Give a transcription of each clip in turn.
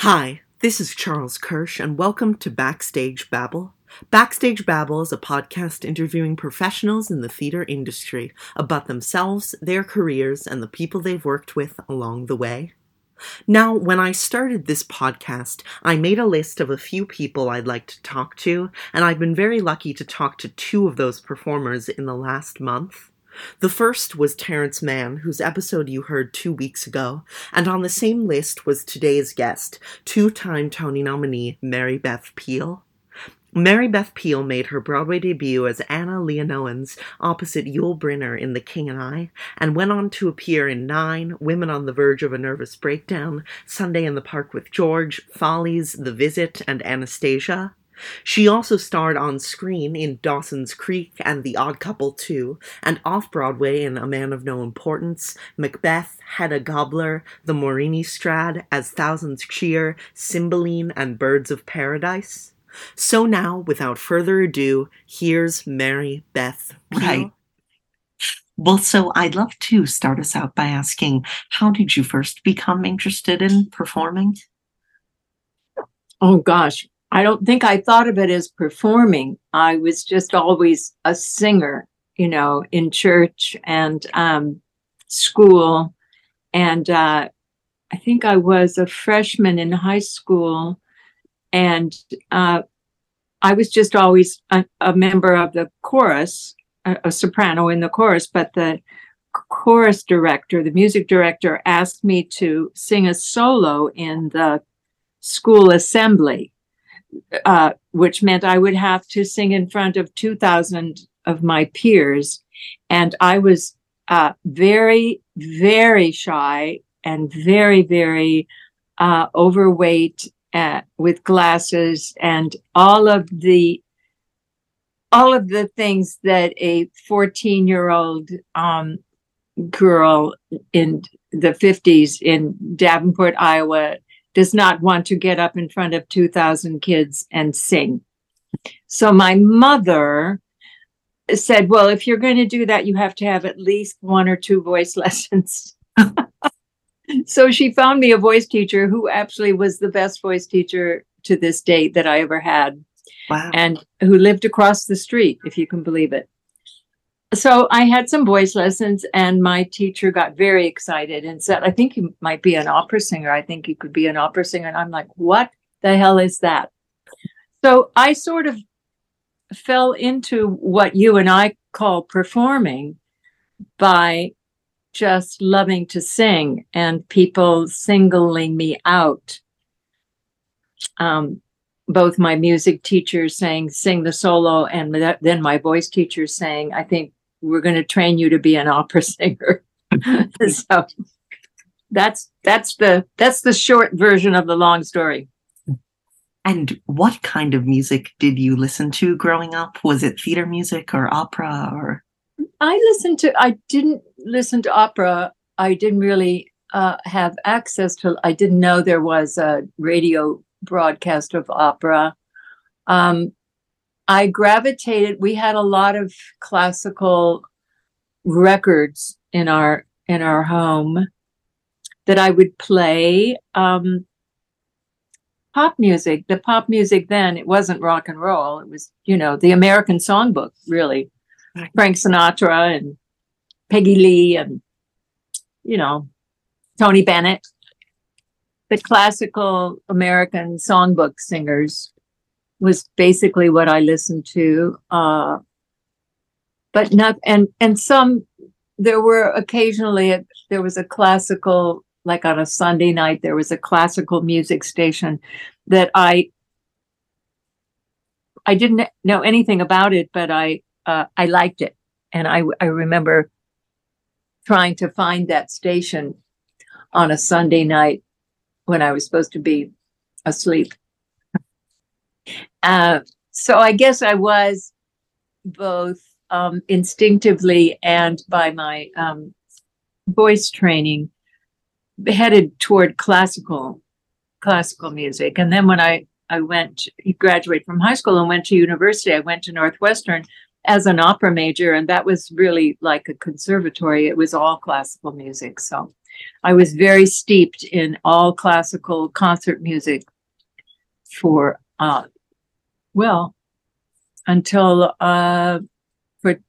Hi, this is Charles Kirsch, and welcome to Backstage Babble. Backstage Babble is a podcast interviewing professionals in the theater industry about themselves, their careers, and the people they've worked with along the way. Now, when I started this podcast, I made a list of a few people I'd like to talk to, and I've been very lucky to talk to two of those performers in the last month. The first was Terrence Mann, whose episode you heard two weeks ago, and on the same list was today's guest, two time Tony nominee Mary Beth Peil. Mary Beth Peil made her Broadway debut as Anna Leonowens opposite Yul Brynner in The King and I, and went on to appear in Nine, Women on the Verge of a Nervous Breakdown, Sunday in the Park with George, Follies, The Visit, and Anastasia. She also starred on screen in Dawson's Creek and The Odd Couple 2, and off Broadway in A Man of No Importance, Macbeth, Hedda Gabler, The Morini Strad, As Thousands Cheer, Cymbeline, and Birds of Paradise. So now, without further ado, here's Mary Beth. Peil. Right. Well, so I'd love to start us out by asking how did you first become interested in performing? Oh gosh, I don't think I thought of it as performing. I was just always a singer, you know, in church and um, school. And uh, I think I was a freshman in high school. And uh, I was just always a, a member of the chorus, a, a soprano in the chorus, but the chorus director, the music director, asked me to sing a solo in the school assembly uh, which meant I would have to sing in front of 2,000 of my peers. And I was uh, very, very shy and very, very uh, overweight uh, with glasses and all of the all of the things that a 14 year old um, girl in the 50s in Davenport, Iowa does not want to get up in front of 2,000 kids and sing. So my mother said, Well, if you're going to do that, you have to have at least one or two voice lessons. so she found me a voice teacher who actually was the best voice teacher to this date that I ever had. Wow. And who lived across the street, if you can believe it so I had some voice lessons, and my teacher got very excited and said, I think you might be an opera singer. I think you could be an opera singer. And I'm like, what the hell is that? So I sort of fell into what you and I call performing by just loving to sing and people singling me out. Um, both my music teachers saying sing the solo and then my voice teacher saying i think we're going to train you to be an opera singer. so that's that's the that's the short version of the long story. And what kind of music did you listen to growing up? Was it theater music or opera or? I listened to. I didn't listen to opera. I didn't really uh, have access to. I didn't know there was a radio broadcast of opera. Um, I gravitated. We had a lot of classical records in our in our home that I would play. Um, pop music. The pop music then it wasn't rock and roll. It was you know the American songbook really. Frank Sinatra and Peggy Lee and you know Tony Bennett. The classical American songbook singers was basically what I listened to. Uh, but not and and some there were occasionally a, there was a classical like on a Sunday night there was a classical music station that I I didn't know anything about it, but I uh, I liked it, and I I remember trying to find that station on a Sunday night when I was supposed to be asleep. Uh, so I guess I was both um, instinctively and by my um, voice training headed toward classical classical music. And then when I I went to graduate from high school and went to university, I went to Northwestern as an opera major, and that was really like a conservatory. It was all classical music, so I was very steeped in all classical concert music for uh, well until uh, for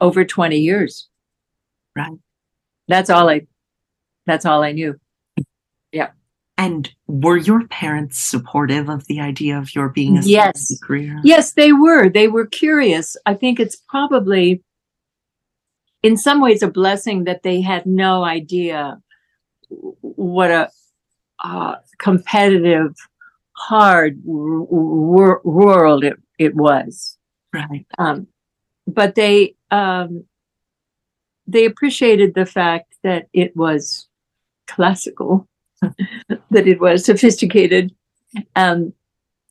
over 20 years Right. that's all i that's all i knew Yeah. And were your parents supportive of the idea of your being a Yes. career? yes they were they were curious i think it's probably in some ways a blessing that they had no idea what a uh, competitive hard w- w- world it, it was Right. um, but they um, they appreciated the fact that it was classical, that it was sophisticated, um,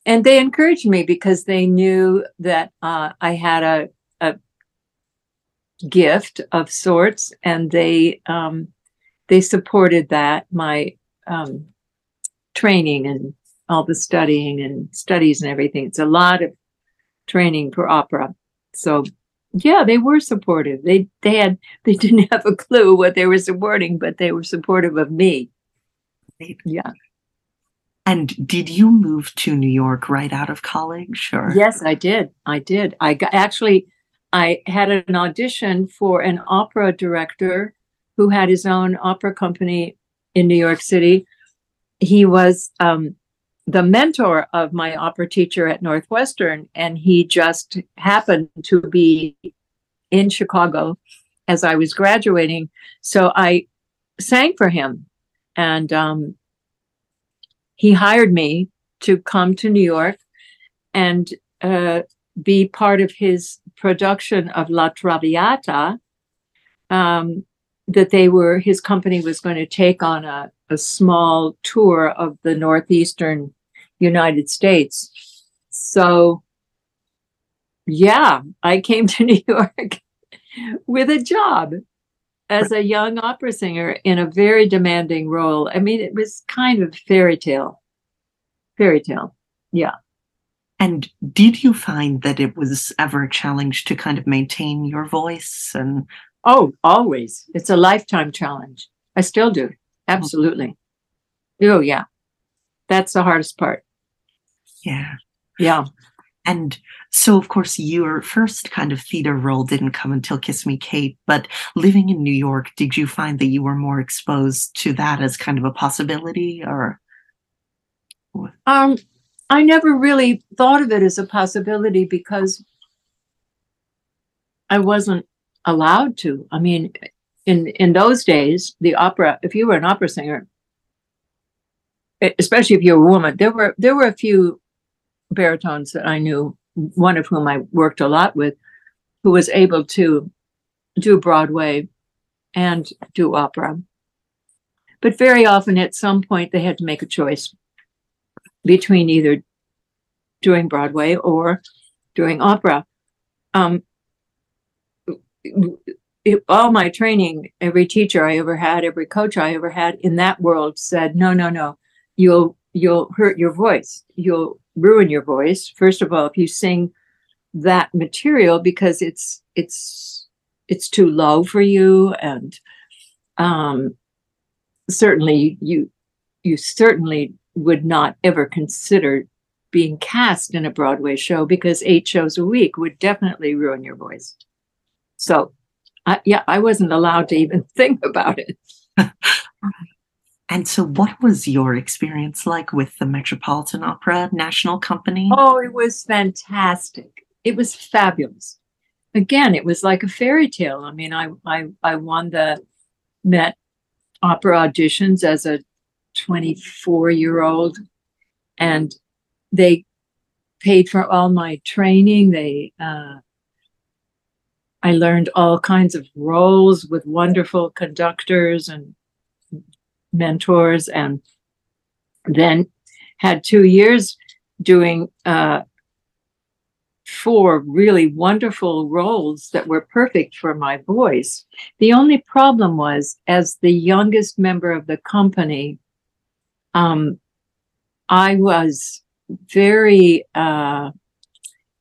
and they encouraged me because they knew that uh, I had a a gift of sorts, and they um, they supported that my um, training and all the studying and studies and everything. It's a lot of training for opera. So yeah, they were supportive. They they had they didn't have a clue what they were supporting, but they were supportive of me. Yeah. And did you move to New York right out of college or? Yes, I did. I did. I got actually I had an audition for an opera director who had his own opera company in New York City. He was um, the mentor of my opera teacher at Northwestern, and he just happened to be in Chicago as I was graduating. So I sang for him, and um, he hired me to come to New York and uh, be part of his production of La Traviata. Um, that they were, his company was going to take on a, a small tour of the Northeastern United States. So, yeah, I came to New York with a job as a young opera singer in a very demanding role. I mean, it was kind of fairy tale. Fairy tale. Yeah. And did you find that it was ever a challenge to kind of maintain your voice and Oh, always. It's a lifetime challenge. I still do. Absolutely. Oh, yeah. That's the hardest part. yeah. Yeah. And so of course your first kind of theater role didn't come until Kiss Me Kate, but living in New York, did you find that you were more exposed to that as kind of a possibility or Um, I never really thought of it as a possibility because I wasn't allowed to. I mean, in in those days, the opera, if you were an opera singer, especially if you were a woman, there were there were a few baritones that I knew, one of whom I worked a lot with, who was able to do Broadway and do opera. But very often at some point they had to make a choice between either doing Broadway or doing opera. Um, it, all my training, every teacher I ever had, every coach I ever had in that world said, no, no, no, you'll you'll hurt your voice. You'll ruin your voice. First of all, if you sing that material because it's it's it's too low for you, and um, certainly you you certainly would not ever consider being cast in a Broadway show because eight shows a week would definitely ruin your voice. So, I, yeah, I wasn't allowed to even think about it. and so what was your experience like with the Metropolitan Opera National Company? Oh, it was fantastic. It was fabulous. Again, it was like a fairy tale. I mean, I I I won the Met opera auditions as a 24 year old, and they paid for all my training. They uh, I learned all kinds of roles with wonderful conductors and mentors, and then had two years doing uh, four really wonderful roles that were perfect for my voice. The only problem was, as the youngest member of the company, um, I was very, uh,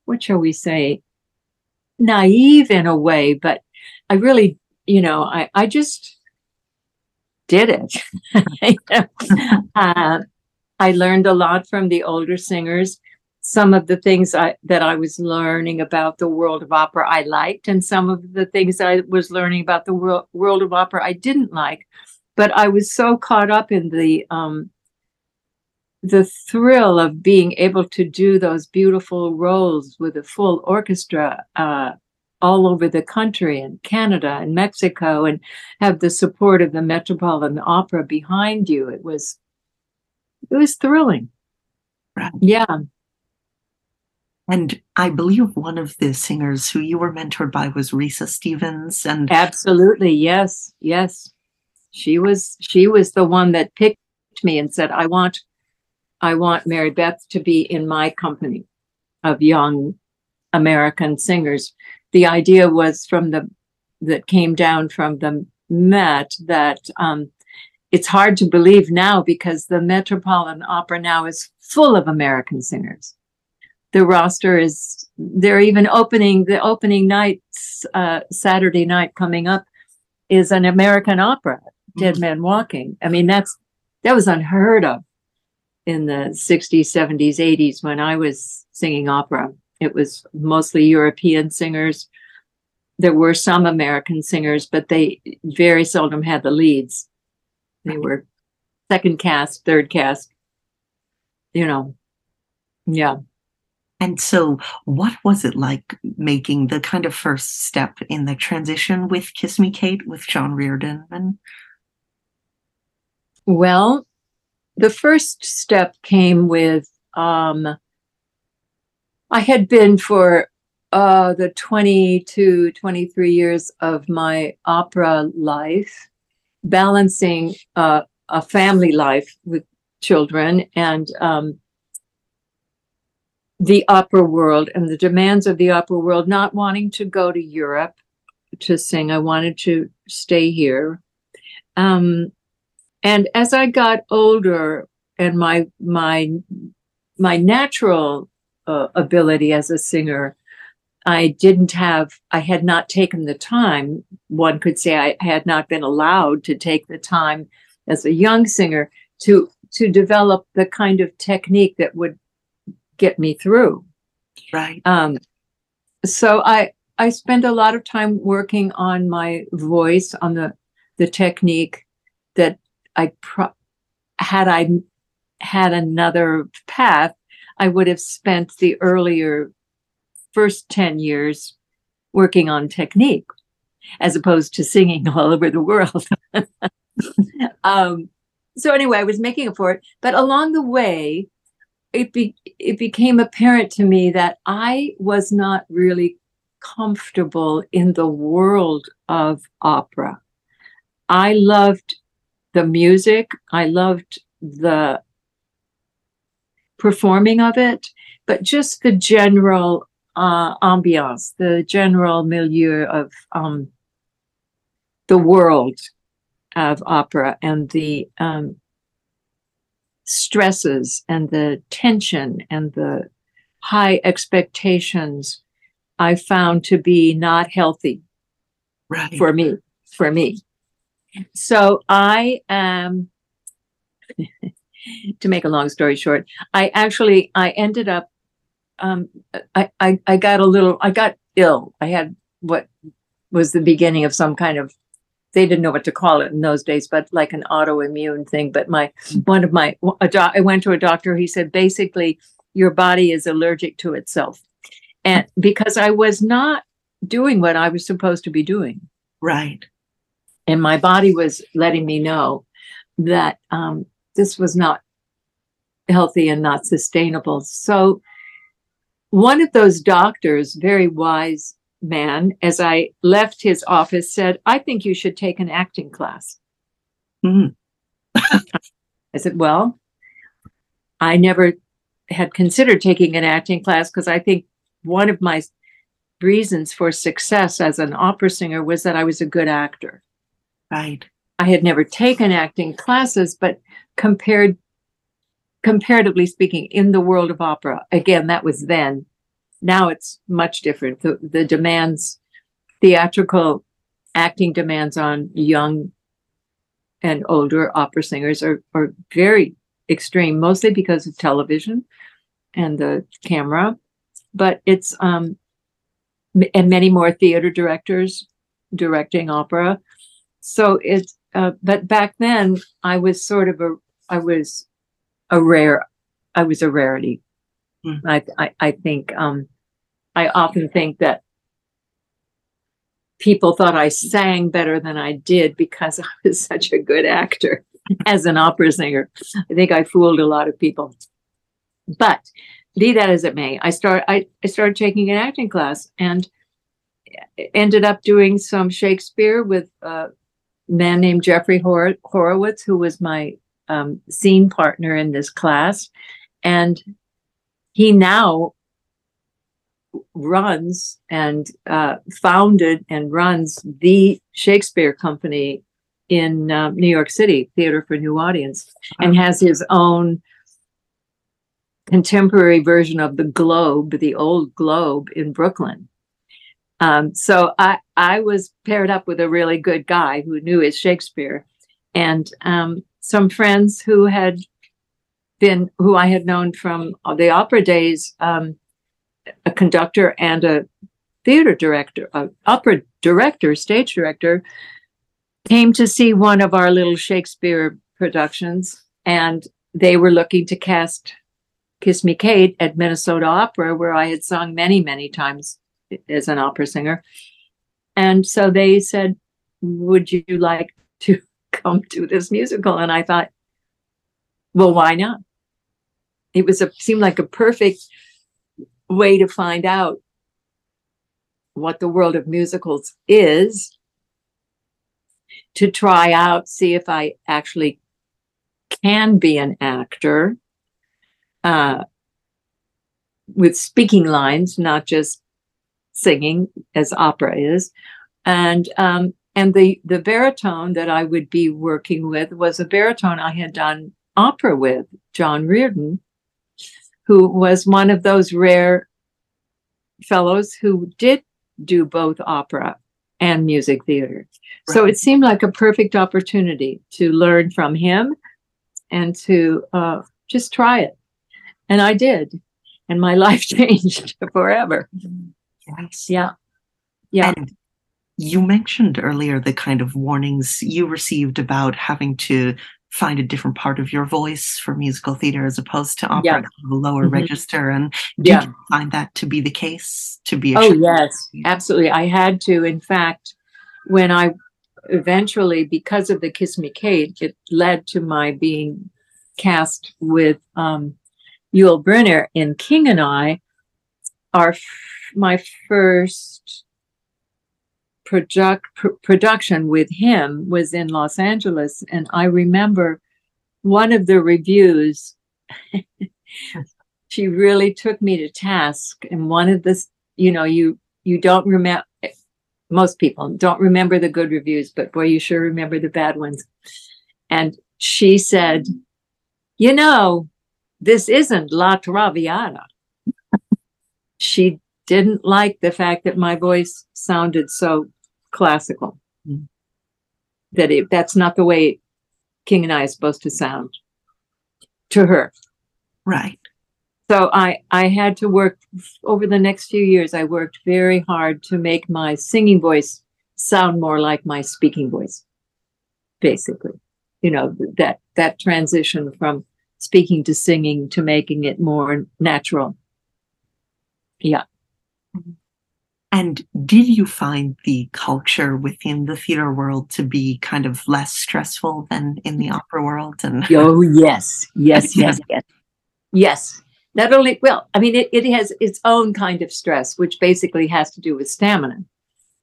what shall we say, naive in a way, but I really, you know, I, I just did it. uh, I learned a lot from the older singers. Some of the things I, that I was learning about the world of opera I liked, and some of the things I was learning about the world, world of opera I didn't like. But I was so caught up in the um, the thrill of being able to do those beautiful roles with a full orchestra uh, all over the country and Canada and Mexico and have the support of the Metropolitan Opera behind you. It was it was thrilling. Right. Yeah. And I believe one of the singers who you were mentored by was Risë Stevens and Absolutely. Yes. Yes. She was she was the one that picked me and said, I want I want Mary Beth to be in my company of young American singers. The idea was from the that came down from the Met that um, it's hard to believe now because the Metropolitan Opera now is full of American singers. The roster is they're even opening the opening night uh, Saturday night coming up is an American opera, Dead. Man Walking. I mean that's that was unheard of in the 60s, 70s, 80s when I was singing opera. It was mostly European singers. There were some American singers, but they very seldom had the leads. They were second cast, third cast, you know. Yeah. and so what was it like making the kind of first step in the transition with Kiss Me Kate with John Reardon Well, the first step came with um, I had been for uh, the 22, 23 years of my opera life, balancing uh, a family life with children and um, the opera world and the demands of the opera world, not wanting to go to Europe to sing. I wanted to stay here. Um, and as I got older and my my my natural uh, ability as a singer, I didn't have I had not taken the time. One could say I had not been allowed to take the time as a young singer to to develop the kind of technique that would get me through. right Um, so I I spent a lot of time working on my voice, on the the technique that I pro- had I had another path, I would have spent the earlier first 10 years working on technique as opposed to singing all over the world. um, so anyway, I was making it for it, but along the way, it be, it became apparent to me that I was not really comfortable in the world of opera. I loved the music, I loved the performing of it, but just the general uh, ambiance, the general milieu of um, the world of opera and the um, stresses and the tension and the high expectations I found to be not healthy right for me, for me. So I um to make a long story short, I actually I ended up um I, I I got a little I got ill. I had what was the beginning of some kind of they didn't know what to call it in those days, but like an autoimmune thing. But my one of my doc, I went to a doctor. He said basically your body is allergic to itself, and because I was not doing what I was supposed to be doing, right and my body was letting me know that um, this was not healthy and not sustainable. So one of those doctors, very wise man, as I left his office, said, "I think you should take an acting class." Mhm. I said, "Well." I never had considered taking an acting class because I think one of my reasons for success as an opera singer was that I was a good actor. Right. I had never taken acting classes, but compared comparatively speaking, in the world of opera, again, that was then. Now it's much different. The, the demands, theatrical acting demands on young and older opera singers are, are very extreme, mostly because of television and the camera. But it's um and many more theater directors directing opera. So it's uh, but back then I was sort of a I was a rare I was a rarity. Mm. I, I I think um I often think that people thought I sang better than I did because I was such a good actor as an opera singer. I think I fooled a lot of people. But be that as it may, I start I, I started taking an acting class and ended up doing some Shakespeare with a man named Jeffrey Hor- Horowitz, who was my um, scene partner in this class. And he now runs and uh, founded and runs the Shakespeare Company in uh, New York City, Theater for New Audience, and has his own contemporary version of the Globe, the old Globe in Brooklyn. Um, so I I was paired up with a really good guy who knew his Shakespeare, and um, some friends who had been who I had known from the opera days, um, a conductor and a theater director, a opera director, stage director, came to see one of our little Shakespeare productions, and they were looking to cast Kiss Me Kate at Minnesota Opera, where I had sung many, many times as an opera singer. And so they said, Would you like to come to this musical? And I thought, Well, why not? It was a seemed like a perfect way to find out what the world of musicals is to try out, see if I actually can be an actor uh, with speaking lines, not just singing as opera is. And um, and the the baritone that I would be working with was a baritone I had done opera with, John Reardon, who was one of those rare fellows who did do both opera and music theater. Right. So it seemed like a perfect opportunity to learn from him and to uh, just try it. And I did. And my life changed forever. Yes. Yeah. Yeah. And you mentioned earlier the kind of warnings you received about having to find a different part of your voice for musical theater as opposed to opera, yeah. a lower mm-hmm. register. And did yeah. you find that to be the case? To be oh yes, absolutely. I had to. In fact, when I eventually, because of the Kiss Me Kate, it led to my being cast with um, Yul Brynner in King and I. Our my first product pr- production with him was in Los Angeles, and I remember one of the reviews. she really took me to task, and one of the, you know, you you don't remember most people don't remember the good reviews, but boy, you sure remember the bad ones. And she said, You know, this isn't La Traviata. She didn't like the fact that my voice sounded so classical. Mm-hmm. That it, that's not the way King and I is supposed to sound to her. Right. So I I had to work over the next few years. I worked very hard to make my singing voice sound more like my speaking voice. Basically, you know that that transition from speaking to singing to making it more natural. Yeah. And did you find the culture within the theater world to be kind of less stressful than in the opera world? And oh yes, yes, yes, yes, yes. Not only well i mean it, it has its own kind of stress which basically has to do with stamina.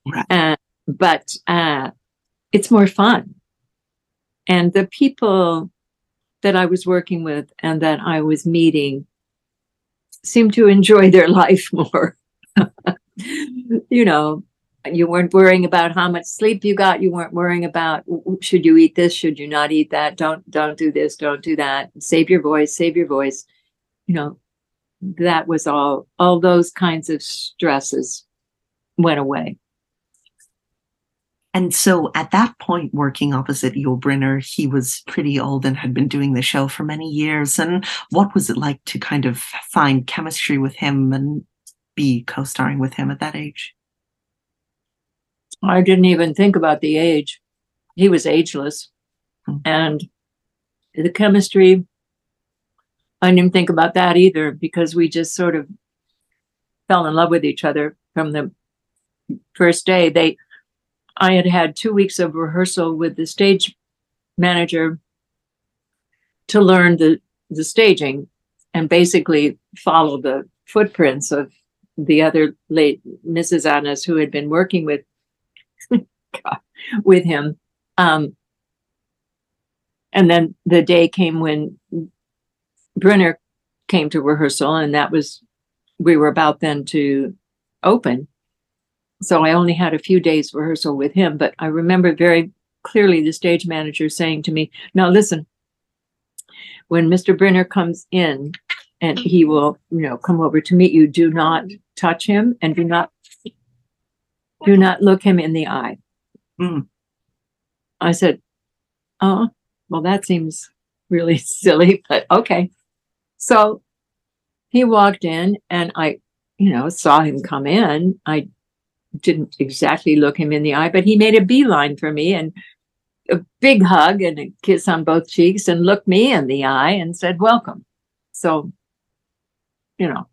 Right. uh, but uh, it's more fun. And the people that I was working with and that I was meeting seemed to enjoy their life more. you know, you weren't worrying about how much sleep you got. You weren't worrying about should you eat this, should you not eat that. Don't don't do this, don't do that. Save your voice, save your voice. You know, that was all all those kinds of stresses went away. And so at that point, working opposite Yul Brynner, he was pretty old and had been doing the show for many years. And what was it like to kind of find chemistry with him and be co starring with him at that age? I didn't even think about the age. He was ageless. Hmm. And the chemistry, I didn't think about that either because we just sort of fell in love with each other from the first day. They, I had had two weeks of rehearsal with the stage manager to learn the, the staging and basically follow the footprints of the other late Mrs. Annas who had been working with with him. Um, and then the day came when Brynner came to rehearsal, and that was we were about then to open. So I only had a few days rehearsal with him, but I remember very clearly the stage manager saying to me, "Now listen, when Mr. Brynner comes in, and he will, you know, come over to meet you, do not touch him and do not do not look him in the eye." Mm. I said, "Oh, well, that seems really silly, but okay." So he walked in, and I, you know, saw him come in. I didn't exactly look him in the eye, but he made a beeline for me and a big hug and a kiss on both cheeks and looked me in the eye and said, Welcome. So, you know,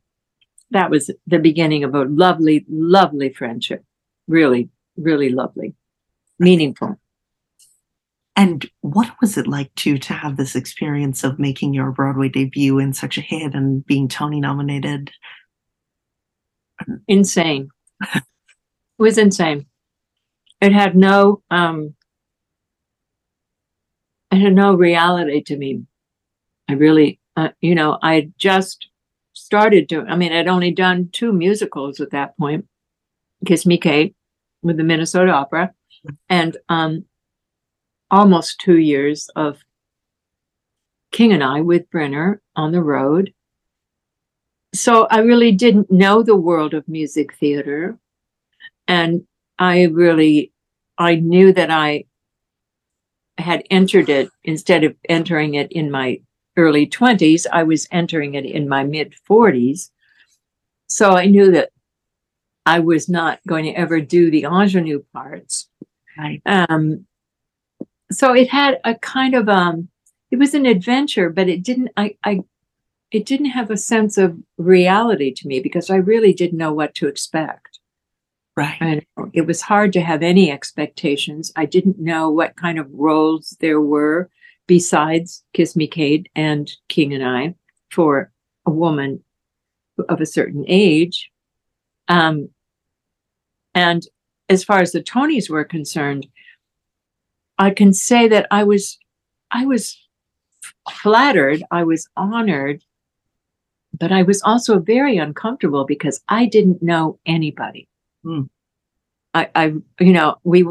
that was the beginning of a lovely, lovely friendship. Really, really lovely meaningful. And what was it like to to have this experience of making your Broadway debut in such a hit and being Tony nominated? Insane. It was insane. It had no um it had no reality to me. I really uh, you know, I just started doing I mean, I'd only done two musicals at that point. Kiss Me Kate with the Minnesota Opera and um, almost two years of King and I with Brynner on the road. So I really didn't know the world of music theater. And I really, I knew that I had entered it instead of entering it in my early 20s, I was entering it in my mid 40s. So I knew that I was not going to ever do the ingenue parts. Right. Um, so it had a kind of um, it was an adventure, but it didn't. I, I, it didn't have a sense of reality to me because I really didn't know what to expect. Right. And it was hard to have any expectations. I didn't know what kind of roles there were besides Kiss Me Kate and King and I for a woman of a certain age. Um, and as far as the Tonys were concerned, I can say that I was I was flattered, I was honored, but I was also very uncomfortable because I didn't know anybody. Mm. I, I, you know, we,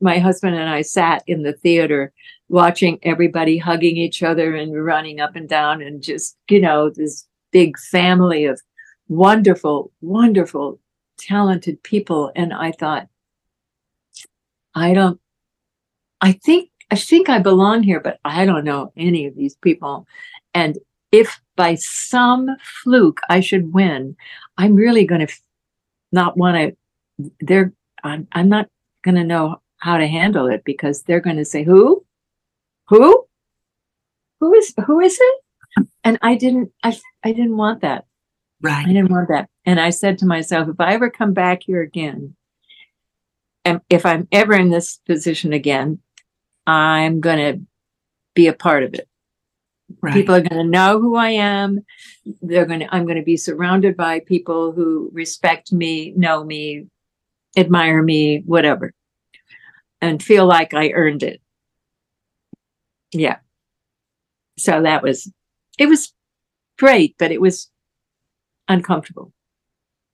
my husband and I sat in the theater watching everybody hugging each other and running up and down and just, you know, this big family of wonderful, wonderful talented people. And I thought, I don't, I think, I think I belong here, but I don't know any of these people. And if by some fluke I should win, I'm really going to not want to, they're, I'm, I'm not going to know how to handle it because they're going to say, who, who, who is, who is it? And I didn't, I, I didn't want that. Right. I didn't want that. And I said to myself, if I ever come back here again, and if I'm ever in this position again, I'm going to be a part of it. Right. People are going to know who I am. They're going to, I'm going to be surrounded by people who respect me, know me, admire me, whatever, and feel like I earned it. Yeah. so that was it was great, but it was uncomfortable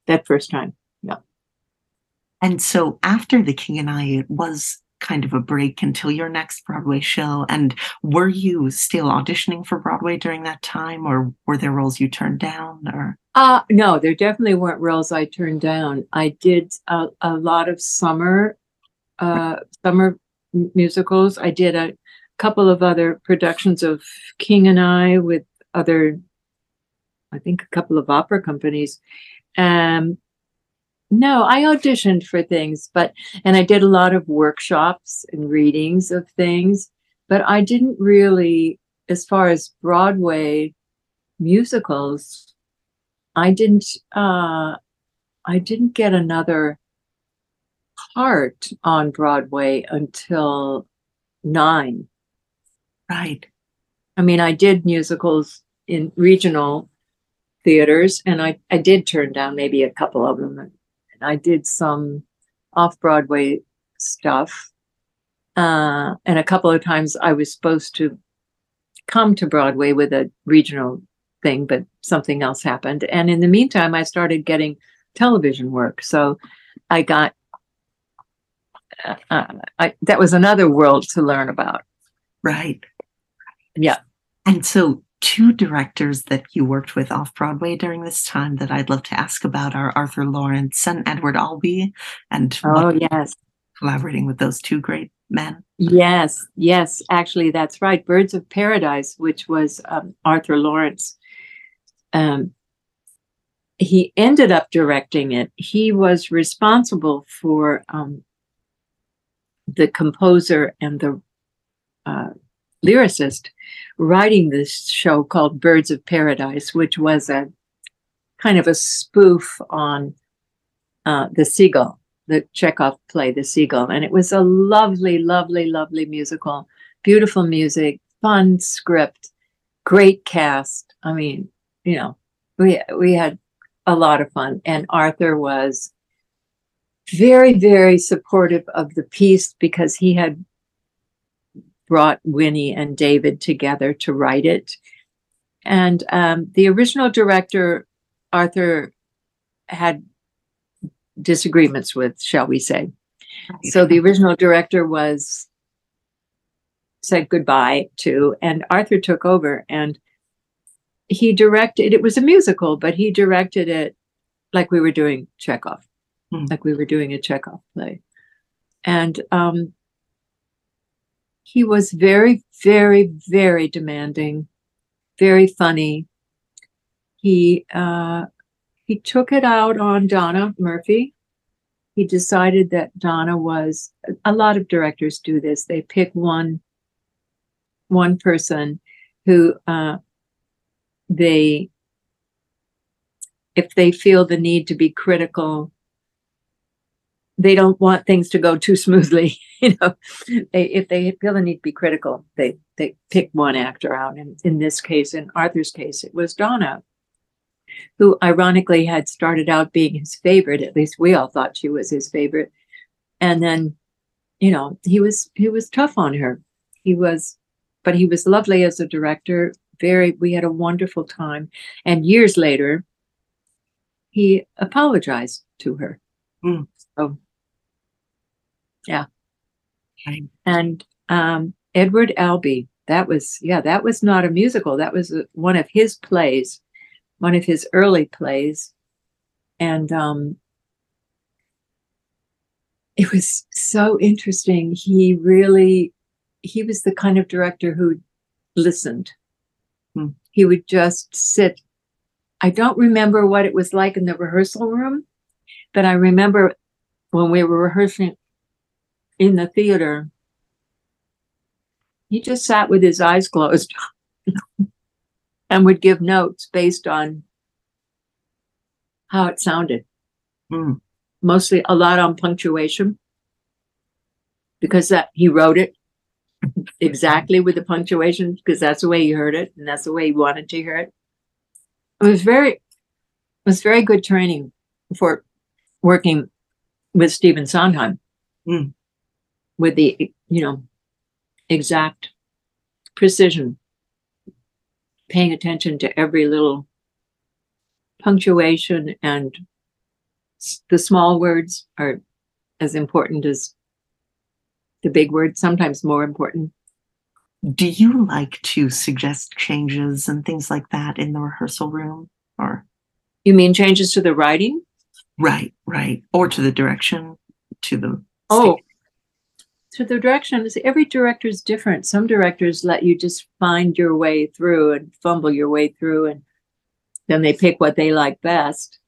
that first time. Yeah. And so after The King and I, it was kind of a break until your next Broadway show. And were you still auditioning for Broadway during that time, or were there roles you turned down? Or uh no, there definitely weren't roles I turned down. I did a, a lot of summer uh summer musicals. I did a couple of other productions of King and I with other I think a couple of opera companies. No, I auditioned for things, but and I did a lot of workshops and readings of things, but I didn't really, as far as Broadway musicals, I didn't uh I didn't get another part on Broadway until nine. right, I mean, I did musicals in regional theaters, and I, I did turn down maybe a couple of them. I did some off Broadway stuff. Uh, and a couple of times I was supposed to come to Broadway with a regional thing, but something else happened. And in the meantime, I started getting television work. So I got, uh, uh, I, that was another world to learn about. right. Yeah. And so, two directors that you worked with off Broadway during this time that I'd love to ask about are Arthur Laurents and Edward Albee, and Oh, yes. collaborating with those two great men. Yes, yes, actually, that's right. Birds of Paradise, which was um, Arthur Laurents. Um, he ended up directing it. He was responsible for um, the composer and the uh, lyricist writing this show called Birds of Paradise, which was a kind of a spoof on uh, the seagull the Chekhov play, The Seagull. And it was a lovely, lovely, lovely musical. Beautiful music, fun script, great cast. I mean, you know, we we had a lot of fun. And Arthur was very, very supportive of the piece because he had brought Winnie and David together to write it. And um, the original director, Arthur, had disagreements with, shall we say. So the original director was said goodbye to, and Arthur took over and he directed it was a musical, but he directed it like we were doing Chekhov, Hmm. like we were doing a Chekhov play. And um he was very, very, very demanding, very funny. He uh he took it out on Donna Murphy. He decided that Donna was a lot of directors do this. They pick one one person who uh, they if they feel the need to be critical they don't want things to go too smoothly you know. They, if they feel the need to be critical they they pick one actor out. And in this case in arthur's case it was donna who ironically had started out being his favorite at least we all thought she was his favorite. And then you know he was he was tough on her. He was but he was lovely as a director. Very we had a wonderful time. And years later he apologized to her. Hmm. so yeah. Right. and um edward albee that was yeah that was not a musical. That was uh, one of his plays one of his early plays. And um it was so interesting. He really he was the kind of director who listened. Hmm. he would just sit. I don't remember what it was like in the rehearsal room but i remember when we were rehearsing in the theater he just sat with his eyes closed and would give notes based on how it sounded Hmm. mostly a lot on punctuation because that he wrote it exactly with the punctuation because that's the way he heard it and that's the way he wanted to hear it. It was very it was very good training for working with Stephen Sondheim Hmm. With the you know exact precision paying attention to every little punctuation and the small words are as important as the big words, sometimes more important. Do you like to suggest changes and things like that in the rehearsal room? Or you mean changes to the writing? Right, right. Or to the direction, to the Oh, to the direction. Is every director is different. Some directors let you just find your way through and fumble your way through, and then they pick what they like best.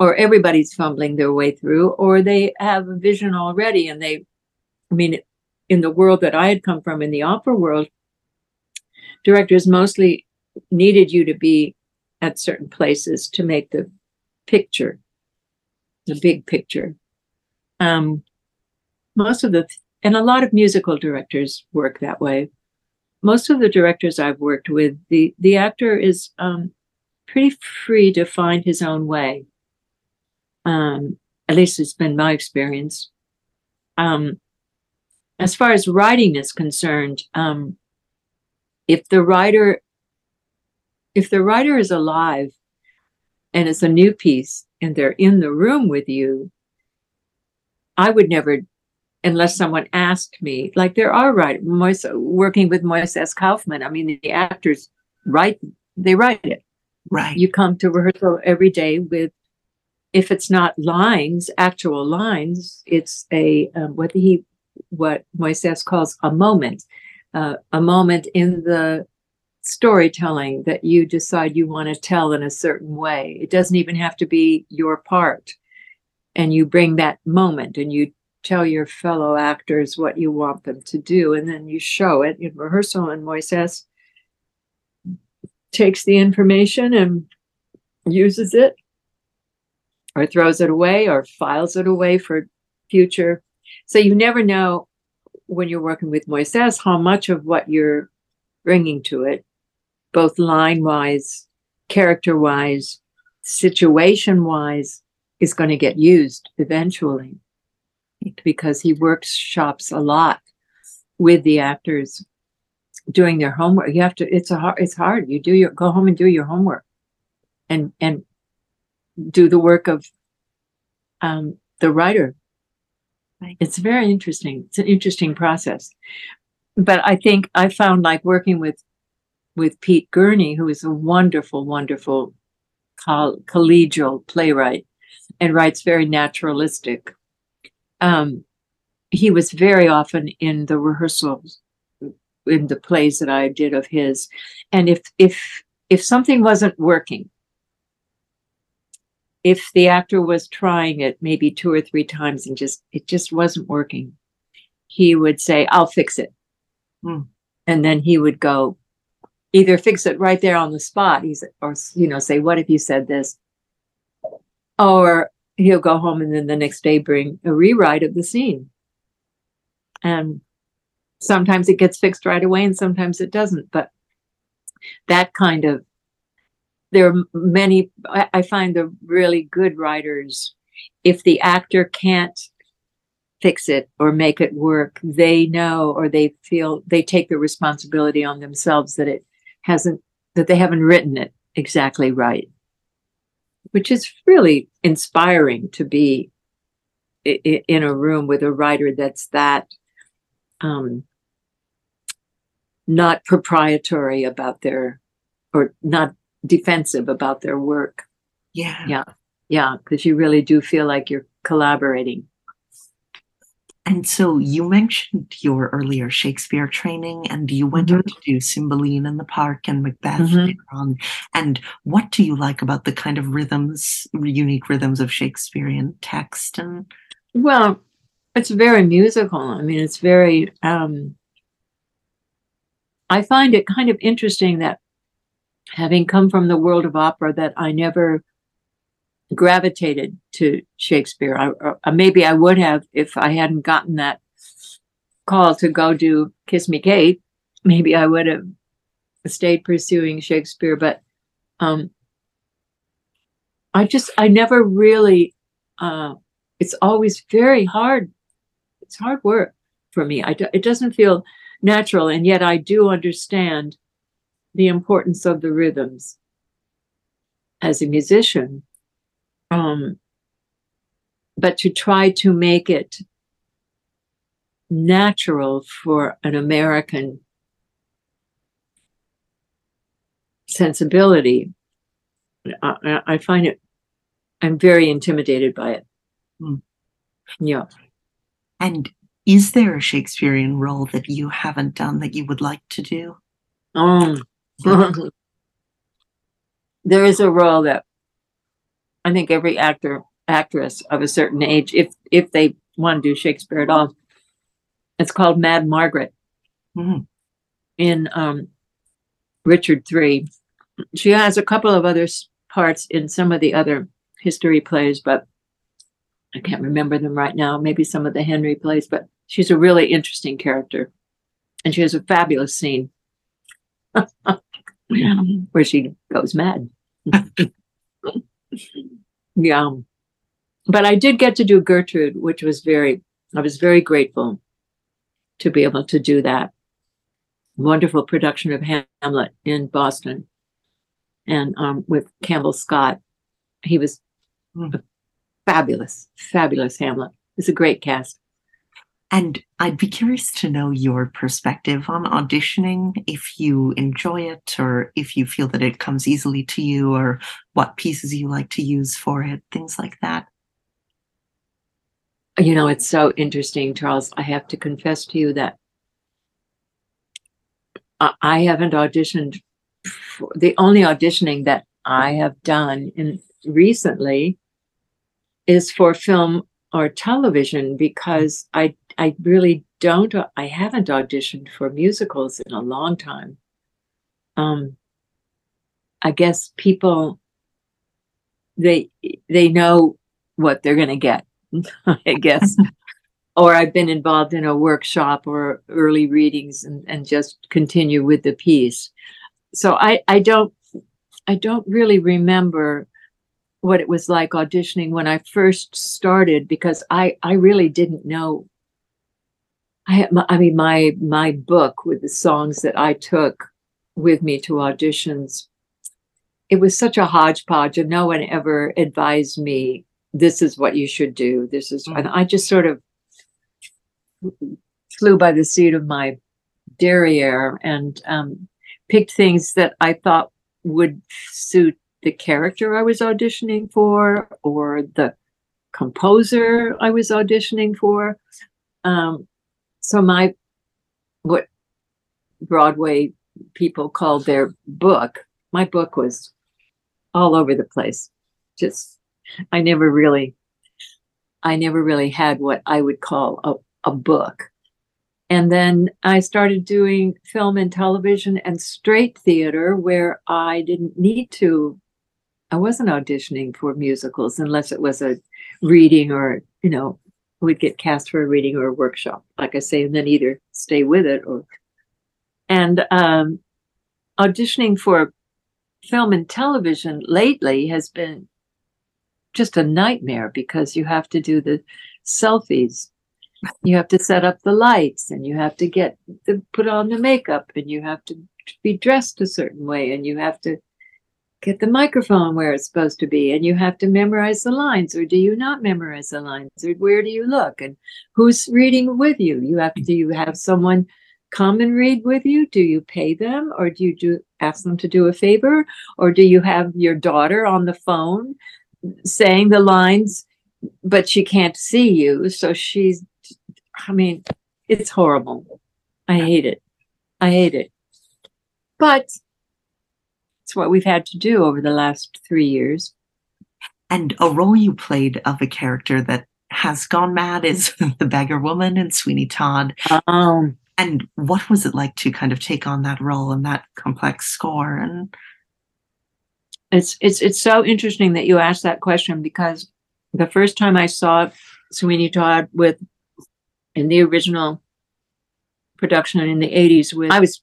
Or everybody's fumbling their way through, or they have a vision already and they I mean, in the world that I had come from, in the opera world, directors mostly needed you to be at certain places to make the picture, the big picture. Um, most of the, and a lot of musical directors work that way. Most of the directors I've worked with, the the actor is um, pretty free to find his own way. Um, at least it's been my experience. Um, as far as writing is concerned, um, if the writer if the writer is alive and it's a new piece and they're in the room with you, I would never, unless someone asked me, like there are right Moise, working with Moises Kaufman. I mean, the actors write, they write it. Right. You come to rehearsal every day with, if it's not lines, actual lines, it's a, um, what he what Moises calls a moment, uh, a moment in the storytelling that you decide you want to tell in a certain way. It doesn't even have to be your part. And you bring that moment and you tell your fellow actors what you want them to do. And then you show it in rehearsal. And Moises takes the information and uses it or throws it away or files it away for future so you never know when you're working with Moises how much of what you're bringing to it, both line wise, character wise, situation wise, is going to get used eventually because he workshops a lot with the actors doing their homework. You have to, it's a hard, it's hard. You do your, go home and do your homework and, and do the work of um, the writer it's very interesting. It's an interesting process. But I think I found like working with with Pete Gurney, who is a wonderful, wonderful coll- collegial playwright and writes very naturalistic. Um, he was very often in the rehearsals in the plays that I did of his. And if if if something wasn't working, if the actor was trying it maybe two or three times and just it just wasn't working he would say i'll fix it mm. and then he would go either fix it right there on the spot he's or you know say what if you said this or he'll go home and then the next day bring a rewrite of the scene. And sometimes it gets fixed right away and sometimes it doesn't but that kind of there are many I, I find the really good writers if the actor can't fix it or make it work they know or they feel they take the responsibility on themselves that it hasn't that they haven't written it exactly right which is really inspiring to be in a room with a writer that's that um, not proprietary about their or not defensive about their work. Yeah. Yeah. Yeah. Because you really do feel like you're collaborating. And so you mentioned your earlier Shakespeare training, and you went mm-hmm. on to do Cymbeline in the Park and Macbeth mm-hmm. later on. And what do you like about the kind of rhythms, unique rhythms of Shakespearean text? And well, it's very musical. I mean, it's very. Um, I find it kind of interesting that having come from the world of opera that I never gravitated to Shakespeare. I, or uh, maybe I would have if I hadn't gotten that call to go do Kiss Me Kate. Maybe I would have stayed pursuing Shakespeare, but um, I just I never really. Uh, it's always very hard. It's hard work for me. I it doesn't feel natural, and yet I do understand the importance of the rhythms as a musician. Um, but to try to make it natural for an American sensibility, I, I find it, I'm very intimidated by it. Hmm. Yeah. And is there a Shakespearean role that you haven't done that you would like to do? Um, there is a role that I think every actor, actress of a certain age, if if they want to do Shakespeare at all, it's called Mad Margaret Mhm. in um, Richard III. She has a couple of other parts in some of the other history plays, but I can't remember them right now. Maybe some of the Henry plays, but she's a really interesting character. And she has a fabulous scene where she goes mad. yeah. But I did get to do Gertrude, which was very, I was very grateful to be able to do that. Wonderful production of Hamlet in Boston and um, with Campbell Scott. He was Mm. fabulous, fabulous Hamlet. It's a great cast. And I'd be curious to know your perspective on auditioning, if you enjoy it or if you feel that it comes easily to you or what pieces you like to use for it, things like that. You know, it's so interesting, Charles. I have to confess to you that I, haven't auditioned. For, the only auditioning that I have done in recently is for film or television because I I really don't I haven't auditioned for musicals in a long time. Um, I guess people they they know what they're going to get. I guess. or I've been involved in a workshop or early readings and, and just continue with the piece. So I, I don't I don't really remember what it was like auditioning when I first started because I, I really didn't know. I I mean my my book with the songs that I took with me to auditions. It was such a hodgepodge, and no one ever advised me this is what you should do. This is, and I just sort of flew by the seat of my derriere and um, picked things that I thought would suit the character I was auditioning for or the composer I was auditioning for. Um, so my what Broadway people called their book, my book was all over the place. Just I never really I never really had what I would call a, a book. And then I started doing film and television and straight theater where I didn't need to I wasn't auditioning for musicals unless it was a reading or, you know, would get cast for a reading or a workshop, like I say, and then either stay with it or. And um, auditioning for film and television lately has been just a nightmare because you have to do the selfies. You have to set up the lights and you have to get the put on the makeup and you have to be dressed a certain way and you have to get the microphone where it's supposed to be and you have to memorize the lines or do you not memorize the lines or where do you look and who's reading with you? You have do you have someone come and read with you? Do you pay them or do you do ask them to do a favor? Or do you have your daughter on the phone saying the lines but she can't see you so she's i mean it's horrible. I hate it. I hate it. But what we've had to do over the last three years. And a role you played of a character that has gone mad is the beggar woman in Sweeney Todd. Um, And what was it like to kind of take on that role and that complex score? And it's it's it's so interesting that you asked that question because the first time I saw Sweeney Todd with in the original production in the 80s with I was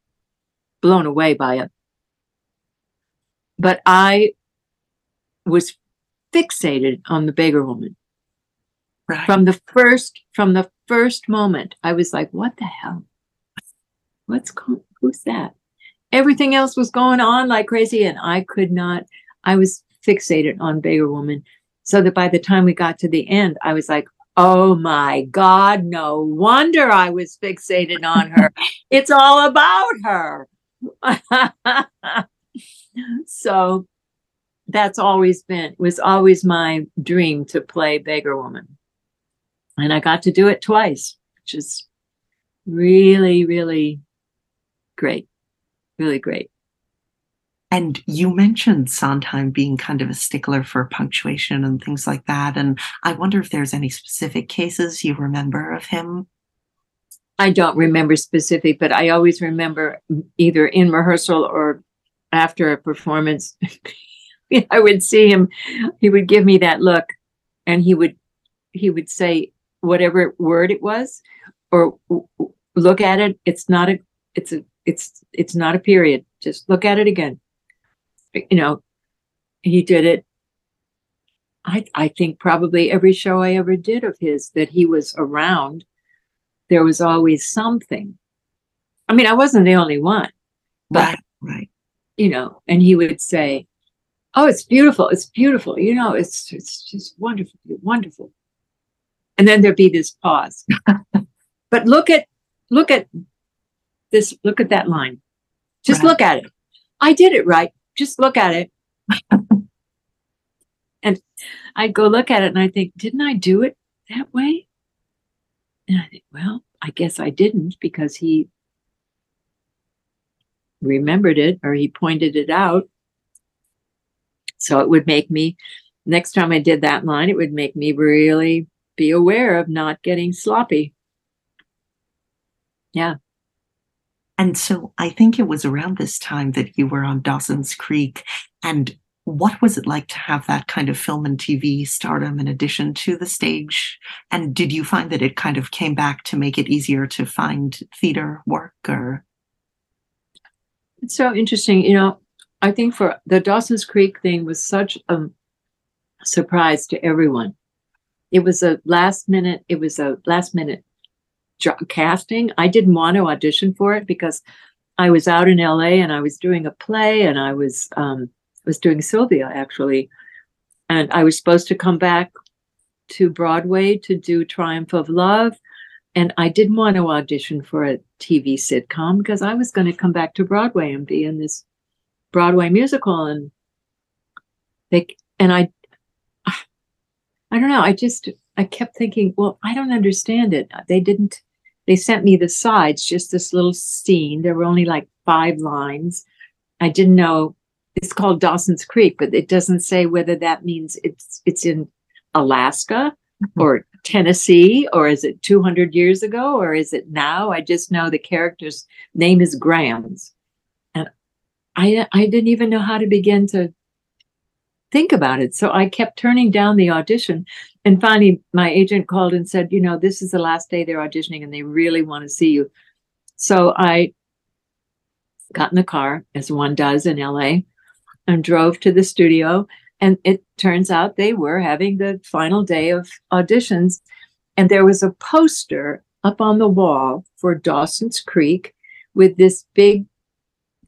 blown away by it. But I was fixated on the beggar woman. right, from the first from the first moment i was like what the hell what's going who's that everything else was going on like crazy, and I could not. I was fixated on Beggar Woman, so that by the time we got to the end, I was like, "Oh my God! No wonder I was fixated on her. it's all about her." so that's always been was always my dream to play beggar woman and i got to do it twice which is really really great really great and you mentioned Sondheim being kind of a stickler for punctuation and things like that. And I wonder if there's any specific cases you remember of him. I don't remember specific, but I always remember either in rehearsal or after a performance I would see him, he would give me that look and he would he would say whatever word it was or look at it. It's not a it's a it's it's not a period. Just look at it again. You know he did it. I i think probably every show i ever did of his that he was around there was always something. I mean i wasn't the only one but right, right. You know and he would say oh it's beautiful it's beautiful you know it's it's just wonderful wonderful. And then there'd be this pause. But look at look at this look at that line. Just right. look at it. I did it right. Just look at it. And i'd go look at it and i think didn't i do it that way? And i think well i guess i didn't because he remembered it or he pointed it out so it would make me, next time I did that line, it would make me really be aware of not getting sloppy. Yeah. And so I think it was around this time that you were on Dawson's Creek. And what was it like to have that kind of film and TV stardom in addition to the stage? And did you find that it kind of came back to make it easier to find theater work or? It's so interesting. You know, I think for the Dawson's Creek thing was such a surprise to everyone. It was a last minute, it was a last minute casting. I didn't want to audition for it because I was out in LA and I was doing a play and I was um, was doing Sylvia actually, and I was supposed to come back to Broadway to do Triumph of Love, and I didn't want to audition for a TV sitcom because I was going to come back to Broadway and be in this Broadway musical and they and I I don't know, I just I kept thinking, well, I don't understand it. They didn't they sent me the sides, just this little scene. There were only like five lines. I didn't know it's called Dawson's Creek, but it doesn't say whether that means it's it's in Alaska. Mm-hmm. or Tennessee or is it 200 years ago or is it now? I just know the character's name is Grams. And I I didn't even know how to begin to think about it. So I kept turning down the audition. And finally, my agent called and said, you know, this is the last day they're auditioning and they really want to see you. So I got in the car, as one does in LA, and drove to the studio. And it turns out they were having the final day of auditions. And there was a poster up on the wall for Dawson's Creek with this big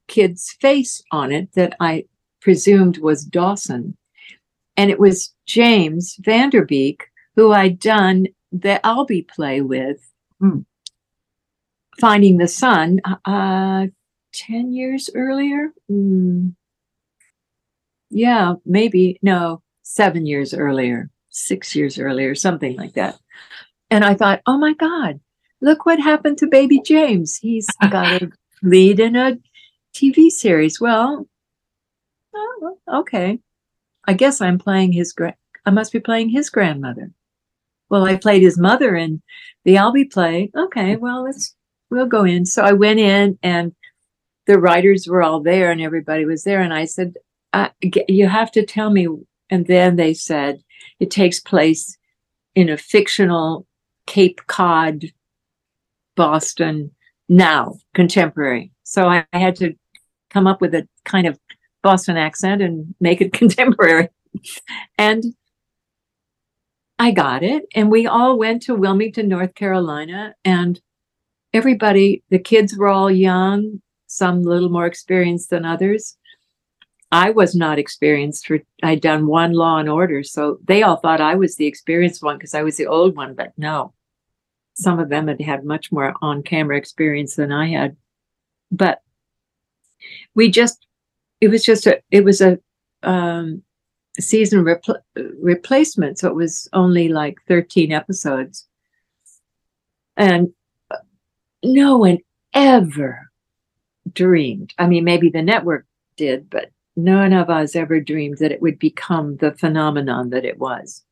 kid's face on it that I presumed was Dawson. And it was James Van Der Beek, who I'd done the Albee play with, mm. Finding the Sun, uh, 10 years earlier. Mm. Yeah, maybe, no, seven years earlier, six years earlier, something like that. And I thought, oh my God, look what happened to baby James. He's got a lead in a TV series. Well, oh, okay. I guess I'm playing his gra- I must be playing his grandmother. Well, I played his mother in the Albee play. Okay, well, let's we'll go in. So I went in and the writers were all there and everybody was there and I said, you have to tell me and then they said it takes place in a fictional Cape Cod Boston now contemporary. So I, I had to come up with a kind of Boston accent and make it contemporary. and I got it. And we all went to Wilmington, North Carolina. And everybody, the kids were all young. some a little more experienced than others. I was not experienced for I'd done one law and order. So they all thought I was the experienced one because I was the old one, but no. Some of them had had much more on camera experience than I had. But we just it was just a it was a um season repl- replacement so it was only like 13 episodes and uh, no one ever dreamed i mean maybe the network did but none of us ever dreamed that it would become the phenomenon that it was.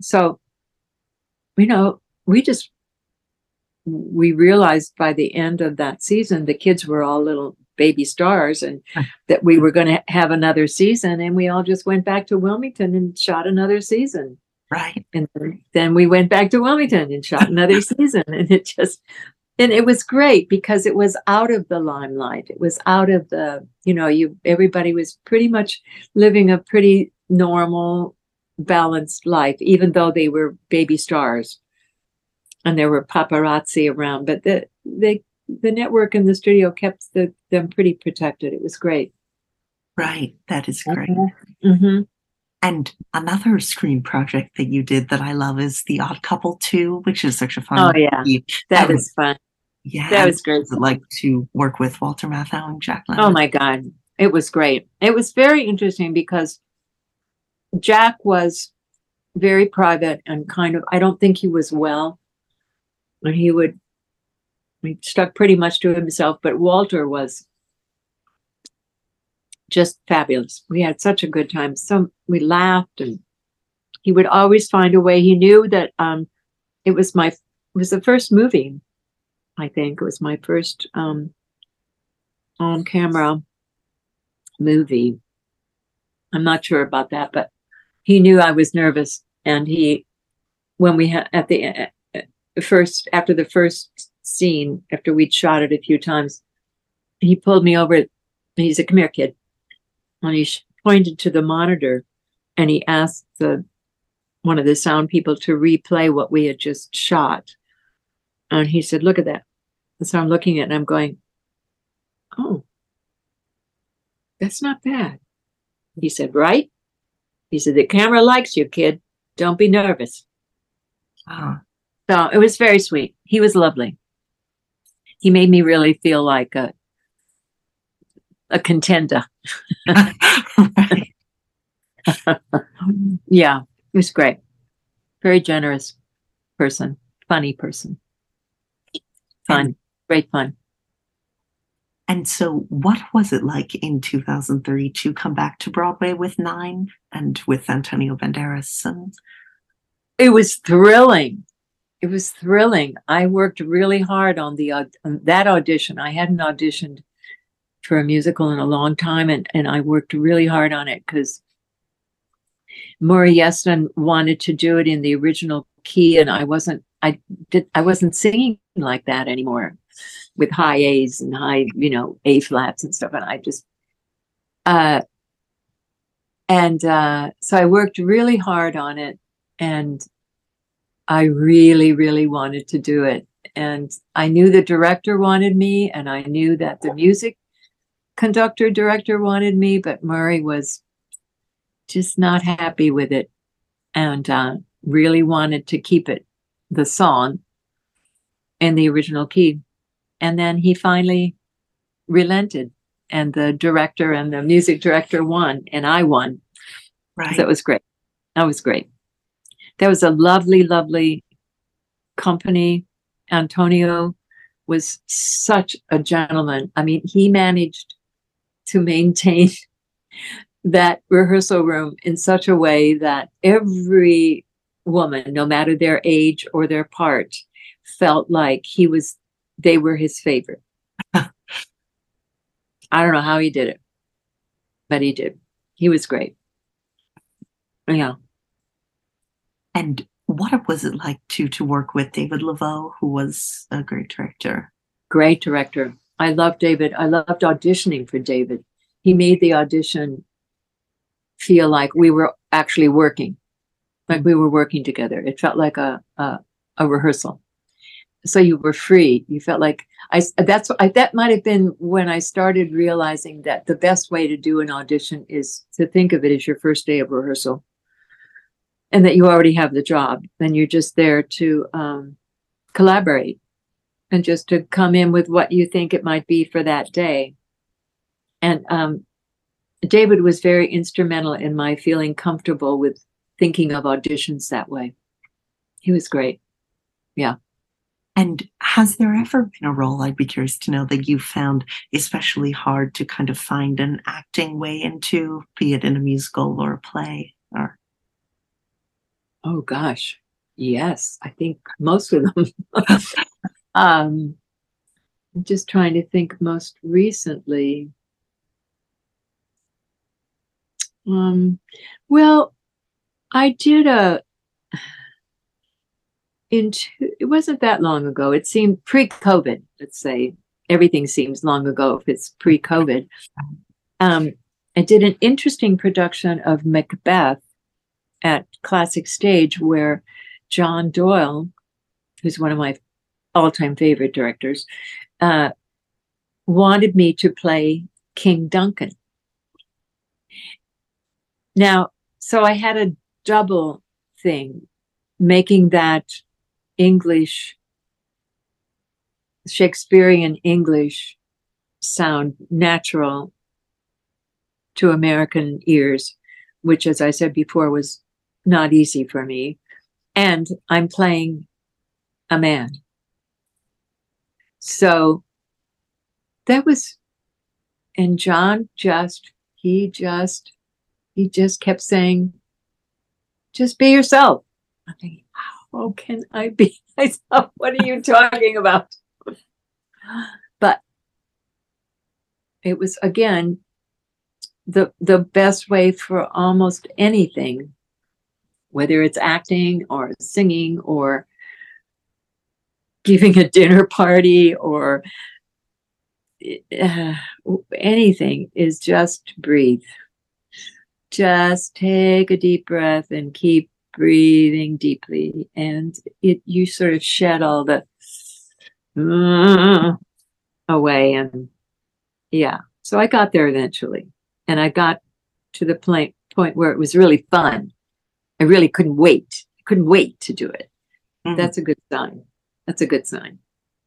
So you know we just we realized by the end of that season the kids were all little baby stars and that we were going to have another season and we all just went back to wilmington and shot another season. Right. And then we went back to wilmington and shot another season and it just and it was great because it was out of the limelight it was out of the you know you everybody was pretty much living a pretty normal balanced life even though they were baby stars and there were paparazzi around but the they the network and the studio kept the, them pretty protected. It was great. Right. That is great. Mm-hmm. And another screen project that you did that I love is The Odd Couple 2, which is such a fun Oh, yeah. That, That was fun. Yeah. That was great. I'd like to work with Walter Matthau and Jack Lemmon. Oh my God. It was great. It was very interesting because Jack was very private and kind of, I don't think he was well. And he would, he stuck pretty much to himself, but Walter was just fabulous. We had such a good time. So we laughed and he would always find a way. He knew that um, it was my, it was the first movie, I think. It was my first um, on camera movie. I'm not sure about that, but he knew I was nervous, and he, when we had at the uh, first after the first scene, after we'd shot it a few times, he pulled me over. He said, "Come here, kid," and he pointed to the monitor, and he asked the one of the sound people to replay what we had just shot, and he said, "Look at that." And so I'm looking at it, and I'm going, "Oh." That's not bad. He said, Right? He said, The camera likes you, kid. Don't be nervous. Ah, So it was very sweet. He was lovely. He made me really feel like a a contender. Yeah, it was great. Very generous person, funny person. Fun, great fun. And so, what was it like in 2003 to come back to Broadway with Nine and with Antonio Banderas? And It was thrilling. It was thrilling. I worked really hard on the on that audition. I hadn't auditioned for a musical in a long time, and and I worked really hard on it because Maury Yeston wanted to do it in the original key, and I wasn't. I did. I wasn't singing like that anymore, with high A's and high, you know, A flats and stuff. And I just, uh, and uh, so I worked really hard on it, and I really, really wanted to do it. And I knew the director wanted me, and I knew that the music conductor director wanted me, but Maury was just not happy with it and uh, really wanted to keep it, the song, in the original key. And then he finally relented, and the director and the music director won, and I won. right. That was great. That was great. That was a lovely, lovely company. Antonio was such a gentleman. I mean, he managed to maintain that rehearsal room in such a way that every woman, no matter their age or their part, felt like he was, they were his favorite. I don't know how he did it, but he did. He was great. Yeah. and what was it like to to work with David Leveaux, who was a great director? great director. I loved David. I loved auditioning for David. He made the audition feel like we were actually working, like we were working together. It felt like a a, a rehearsal, so you were free. You felt like I. That's I, that might have been when I started realizing that the best way to do an audition is to think of it as your first day of rehearsal, and that you already have the job, Then you're just there to um, collaborate, and just to come in with what you think it might be for that day. And um, David was very instrumental in my feeling comfortable with thinking of auditions that way. He was great. Yeah. And has there ever been a role I'd be curious to know that you found especially hard to kind of find an acting way into, be it in a musical or a play or Oh gosh. Yes, I think most of them. um I'm just trying to think most recently. Um, well, I did a in two, it wasn't that long ago. It seemed pre-COVID. Let's say everything seems long ago if it's pre-COVID. Um, I did an interesting production of Macbeth at Classic Stage, where John Doyle, who's one of my all-time favorite directors, uh, wanted me to play King Duncan. Now, so I had a double thing, making that English, Shakespearean English sound natural to American ears, which, as I said before, was not easy for me. And I'm playing a man. So that was, and John just, he just he just kept saying, just be yourself. I'm thinking, how can I be myself? What are you talking about? But it was again the the best way for almost anything, whether it's acting or singing or giving a dinner party or uh, anything, is just breathe just take a deep breath and keep breathing deeply. And it you sort of shed all the uh, away. And yeah so i got there eventually. And i got to the point point where it was really fun. I really couldn't wait couldn't wait to do it. Mm-hmm. that's a good sign. That's a good sign.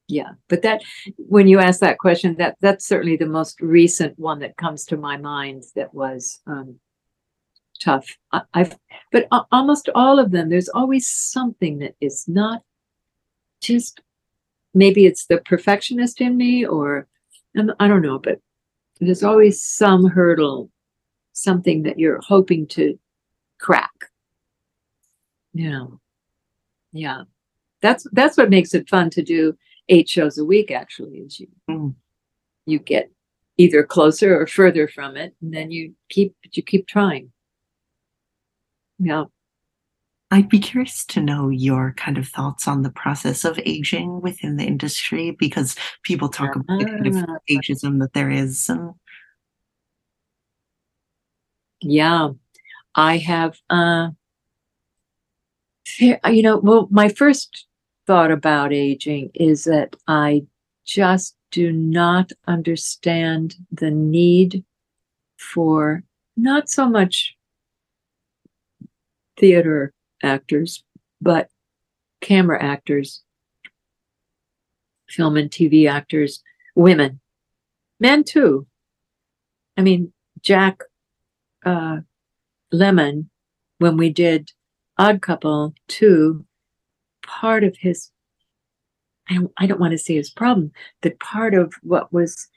Yeah but that when you ask that question that that's certainly the most recent one that comes to my mind that was um, tough. I, have but almost all of them, there's always something that is not just maybe it's the perfectionist in me, or I don't know, but there's always some hurdle, something that you're hoping to crack. Yeah, yeah, that's that's what makes it fun to do eight shows a week. Actually, is you mm. you get either closer or further from it, and then you keep you keep trying. Yeah. I'd be curious to know your kind of thoughts on the process of aging within the industry because people talk yeah. about the kind of ageism that there is. And... Yeah, I have, uh, you know, well, my first thought about aging is that I just do not understand the need for not so much theater actors, but camera actors, film and TV actors, women, men too. I mean, Jack uh, Lemmon, when we did Odd Couple 2, part of his, I don't, I don't want to say his problem, but part of what was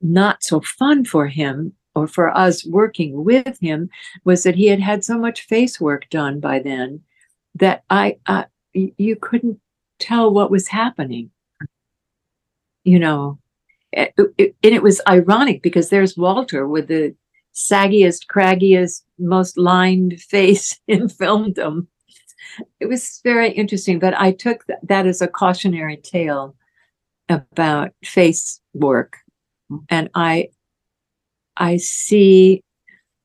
not so fun for him or for us working with him was that he had had so much face work done by then that I, uh, you couldn't tell what was happening. You know, it, it, and it was ironic because there's Walter with the saggiest, craggiest, most lined face in filmdom. It was very interesting, but I took th- that as a cautionary tale about face work. And I I see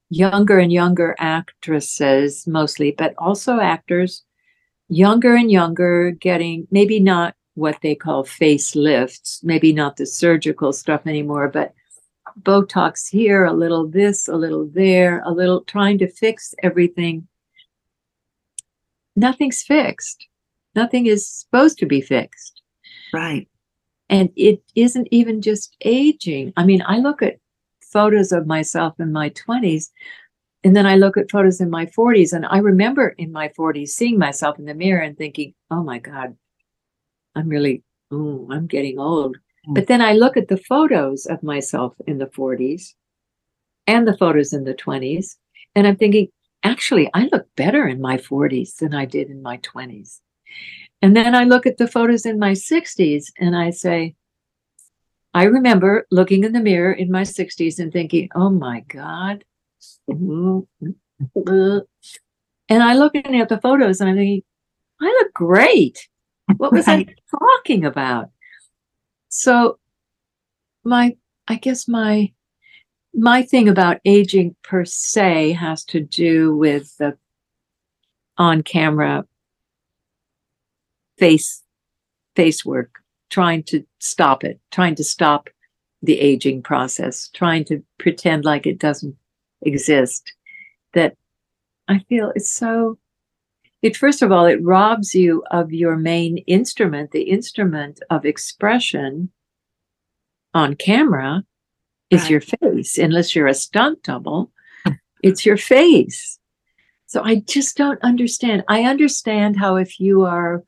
younger and younger actresses mostly, but also actors younger and younger, getting maybe not what they call facelifts, maybe not the surgical stuff anymore, but Botox here, a little this, a little there, a little trying to fix everything. Nothing's fixed. Nothing is supposed to be fixed. Right. And it isn't even just aging. I mean, I look at photos of myself in my 20s, and then I look at photos in my 40s, and I remember in my 40s seeing myself in the mirror and thinking, oh my God, I'm really, oh, I'm getting old. Mm. But then I look at the photos of myself in the 40s and the photos in the 20s, and I'm thinking, actually, I look better in my 40s than I did in my 20s. And then I look at the photos in my 60s and I say, I remember looking in the mirror in my 60s and thinking, oh my God. And I looking at the photos and I'm thinking, I look great. What was right. I talking about? So my I guess my my thing about aging per se has to do with the on camera face face work trying to stop it trying to stop the aging process trying to pretend like it doesn't exist that i feel it's so it first of all it robs you of your main instrument the instrument of expression on camera is right. your face. Unless you're a stunt double it's your face. So i just don't understand. I understand how if you are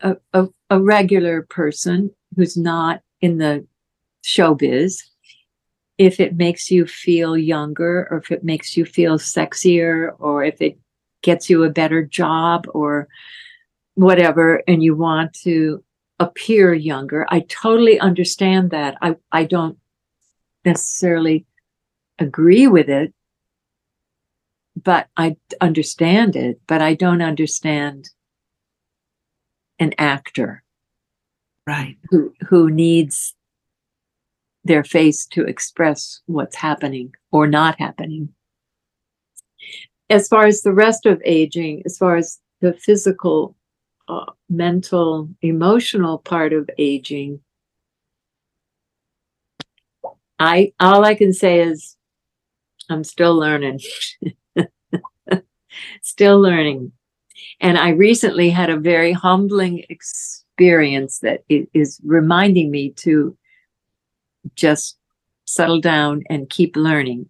a, a, a regular person who's not in the showbiz if it makes you feel younger or if it makes you feel sexier or if it gets you a better job or whatever and you want to appear younger i totally understand that. I i don't necessarily agree with it but i understand it but i don't understand an actor right who who needs their face to express what's happening or not happening as far as the rest of aging, as far as the physical, uh, mental, emotional part of aging, I all I can say is I'm still learning. still learning. And I recently had a very humbling experience that is reminding me to just settle down and keep learning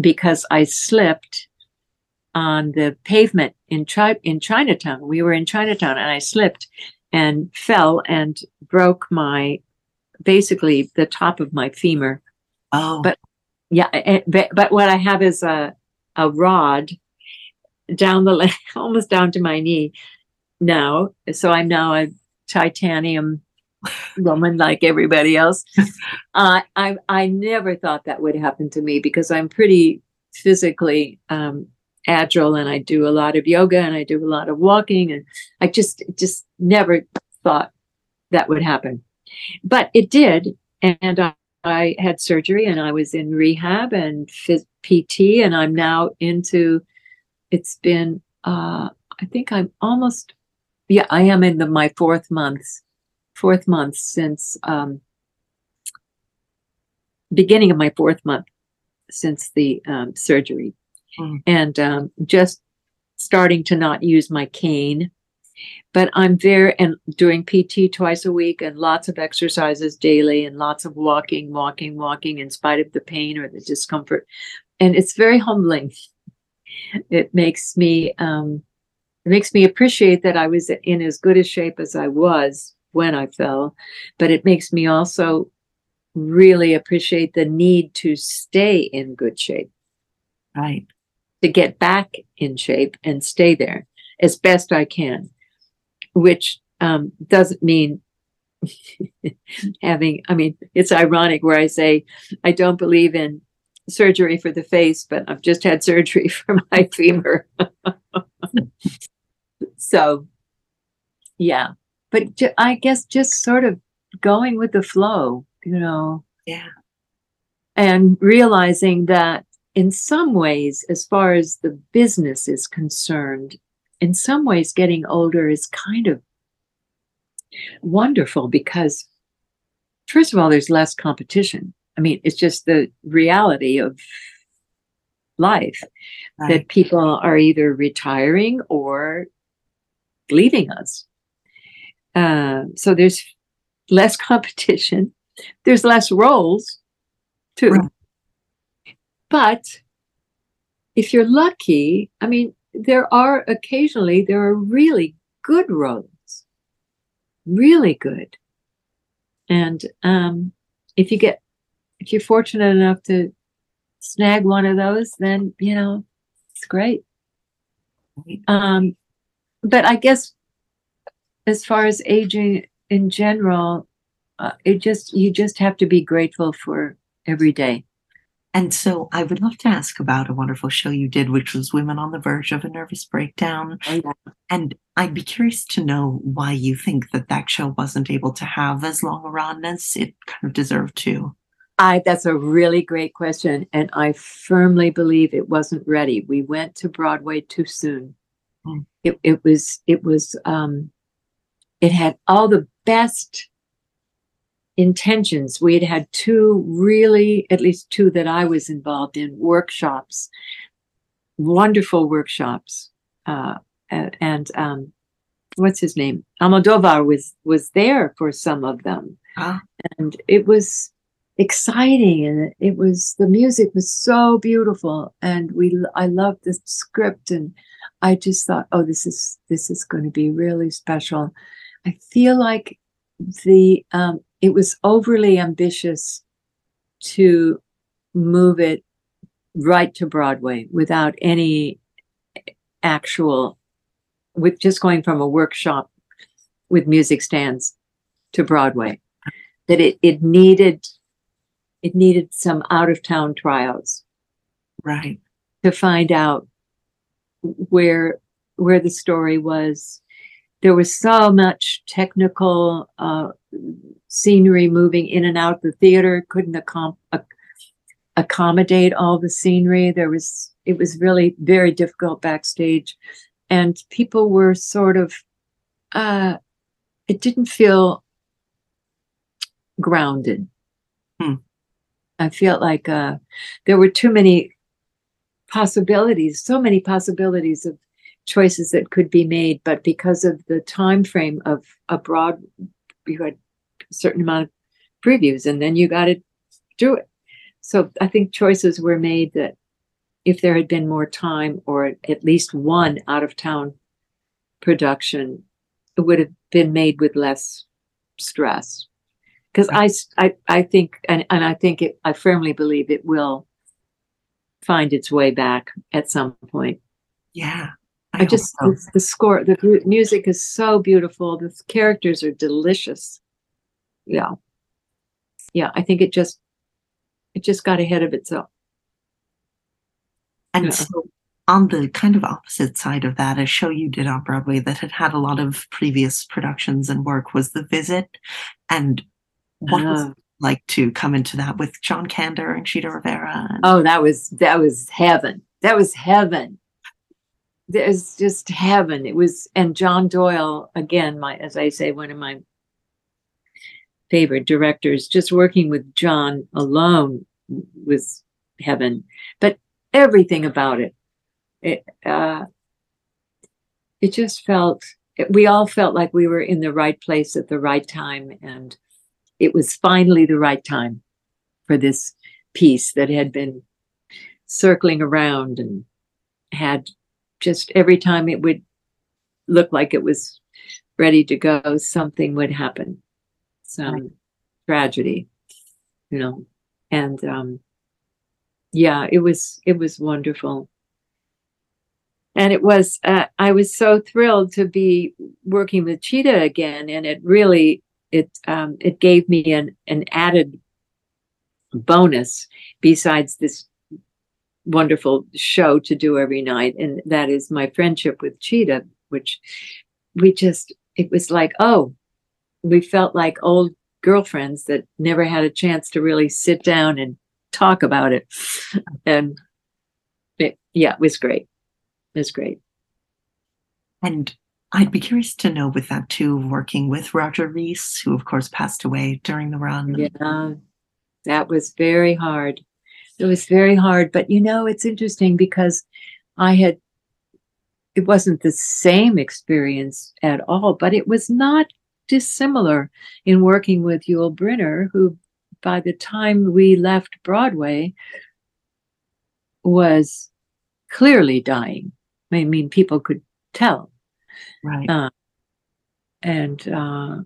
because I slipped on the pavement in Chi- in Chinatown. We were in Chinatown and I slipped and fell and broke my basically the top of my femur. Oh. But yeah, but, but what I have is a a rod down the leg, almost down to my knee now. So I'm now a titanium woman like everybody else. uh, I I never thought that would happen to me because I'm pretty physically um, agile and I do a lot of yoga and I do a lot of walking and I just just never thought that would happen. But it did and I, I had surgery and I was in rehab and phys- PT and I'm now into it's been uh I think I'm almost yeah, I am in the my fourth month fourth month since um beginning of my fourth month since the um, surgery mm. and um, just starting to not use my cane. But I'm there and doing PT twice a week and lots of exercises daily and lots of walking, walking, walking in spite of the pain or the discomfort. And it's very humbling. It makes me um, it makes me appreciate that I was in as good a shape as I was when I fell, but it makes me also really appreciate the need to stay in good shape. Right to get back in shape and stay there as best I can, which um, doesn't mean having, I mean, it's ironic where I say I don't believe in surgery for the face, but I've just had surgery for my femur. so, yeah, but ju- I guess just sort of going with the flow, you know. Yeah. And realizing that in some ways, as far as the business is concerned, in some ways, getting older is kind of wonderful because, first of all, there's less competition. I mean, it's just the reality of life right. that people are either retiring or leaving us. Uh, so there's less competition. There's less roles, too. Right. But if you're lucky, I mean, there are occasionally there are really good roles, really good. And um, if you get if you're fortunate enough to snag one of those, then you know it's great. Um, but I guess as far as aging in general, uh, it just you just have to be grateful for every day. And so I would love to ask about a wonderful show you did, which was Women on the Verge of a Nervous Breakdown. Oh, yeah. And I'd be curious to know why you think that that show wasn't able to have as long a run as it kind of deserved to. I that's a really great question, and I firmly believe it wasn't ready. We went to Broadway too soon. Mm. It it was it was um, it had all the best intentions. We had had two really, at least two that I was involved in workshops, wonderful workshops, uh, and um, what's his name? Almodovar was was there for some of them, ah. and it was exciting and it was the music was so beautiful and we i loved the script and i just thought oh this is this is going to be really special. I feel like the um it was overly ambitious to move it right to broadway without any actual with just going from a workshop with music stands to broadway. That it, it needed it needed some out of town tryouts. Right. To find out where where the story was. There was so much technical uh, scenery moving in and out. The theater couldn't accom- accommodate all the scenery. There was it was really very difficult backstage, and people were sort of. Uh, it didn't feel grounded. Hmm. I felt like uh, there were too many possibilities, so many possibilities of choices that could be made, but because of the time frame of a broad, you had a certain amount of previews, and then you got to do it. So I think choices were made that if there had been more time, or at least one out of town production, it would have been made with less stress because I, I I think and, and I think it I firmly believe it will find its way back at some point. Yeah. I, I just so. the, the score the music is so beautiful the characters are delicious. Yeah. Yeah, I think it just it just got ahead of itself. And yeah. so on the kind of opposite side of that, a show you did on Broadway that had had a lot of previous productions and work was The Visit. And what was like to come into that with John Kander and Chita Rivera? And- oh, that was that was heaven. That was heaven. It was just heaven. It was, and John Doyle again. My, as I say, one of my favorite directors. Just working with John alone was heaven. But everything about it, it, uh, it just felt. We all felt like we were in the right place at the right time, and it was finally the right time for this piece that had been circling around and had just every time it would look like it was ready to go, something would happen, some right. tragedy, you know. And um, yeah, it was it was wonderful, and it was uh, I was so thrilled to be working with Chita again, and it really it um, it gave me an an added bonus besides this wonderful show to do every night, and that is my friendship with Chita, which we just it was like oh, we felt like old girlfriends that never had a chance to really sit down and talk about it, and it, yeah, it was great. It was great. And I'd be curious to know with that too, working with Roger Rees, who of course passed away during the run. Yeah, that was very hard. It was very hard. But you know, it's interesting because I had, it wasn't the same experience at all, but it was not dissimilar in working with Yul Brynner, who by the time we left Broadway was clearly dying. I mean, people could tell. Right. Uh, and uh,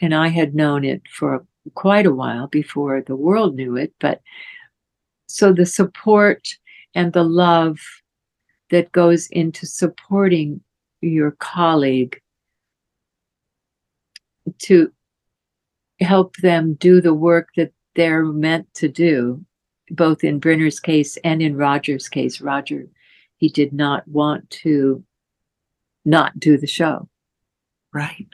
and I had known it for quite a while before the world knew it. But so the support and the love that goes into supporting your colleague to help them do the work that they're meant to do, both in Brynner's case and in Roger's case. Roger, he did not want to not do the show. Right.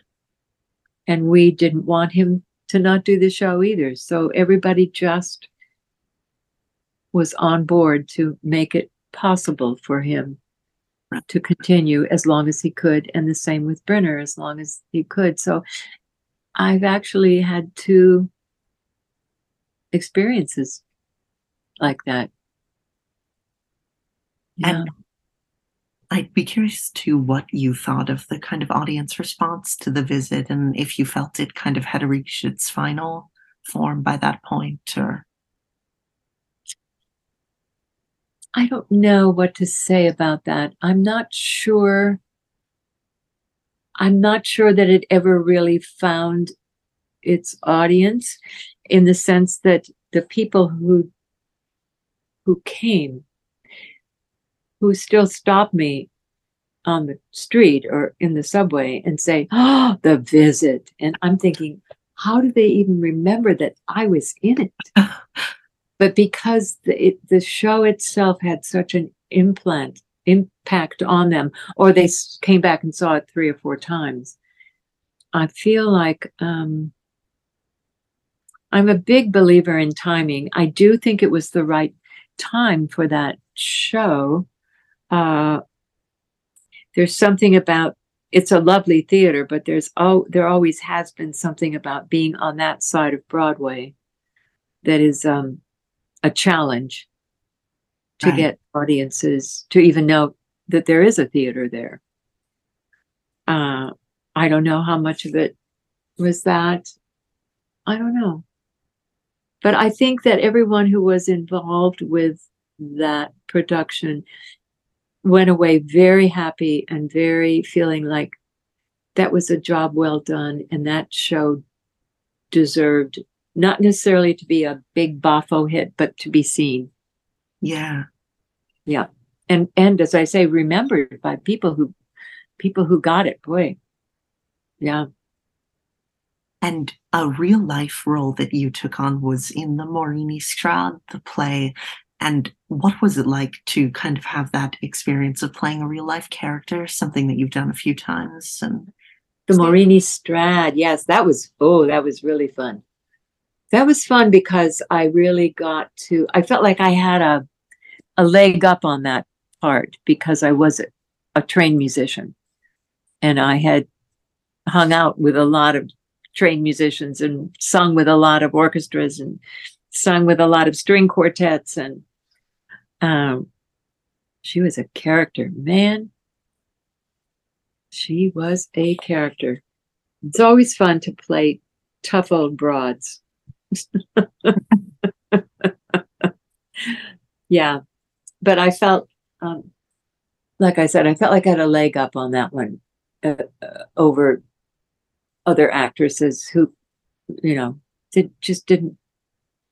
And we didn't want him to not do the show either. So everybody just was on board to make it possible for him to continue as long as he could. And the same with Brynner, as long as he could. So I've actually had two experiences like that. Yeah. And I'd be curious to what you thought of the kind of audience response to the visit and if you felt it kind of had reached its final form by that point or I don't know what to say about that. I'm not sure. I'm not sure that it ever really found its audience in the sense that the people who who came who still stop me on the street or in the subway and say, Oh, the visit. And I'm thinking, how do they even remember that I was in it? but because the, it, the show itself had such an implant impact on them, or they came back and saw it three or four times, I feel like um, I'm a big believer in timing. I do think it was the right time for that show uh, there's something about it's a lovely theater, but there's oh there always has been something about being on that side of Broadway that is um, a challenge to right. get audiences to even know that there is a theater there. Uh, I don't know how much of it was that. I don't know. But I think that everyone who was involved with that production went away very happy and very feeling like that was a job well done and that show deserved not necessarily to be a big boffo hit but to be seen. Yeah. Yeah. And and as i say remembered by people who people who got it boy. Yeah. And a real life role that you took on was in the Morini Strad, the play and what was it like to kind of have that experience of playing a real life character, something that you've done a few times? And the Morini Strad, yes, that was oh, that was really fun. That was fun because I really got to. I felt like I had a a leg up on that part because I was a, a trained musician, and I had hung out with a lot of trained musicians and sung with a lot of orchestras and sung with a lot of string quartets and um, she was a character, man. She was a character. It's always fun to play tough old broads. yeah, but I felt, um, like I said, I felt like I had a leg up on that one uh, uh, over other actresses who, you know, did just didn't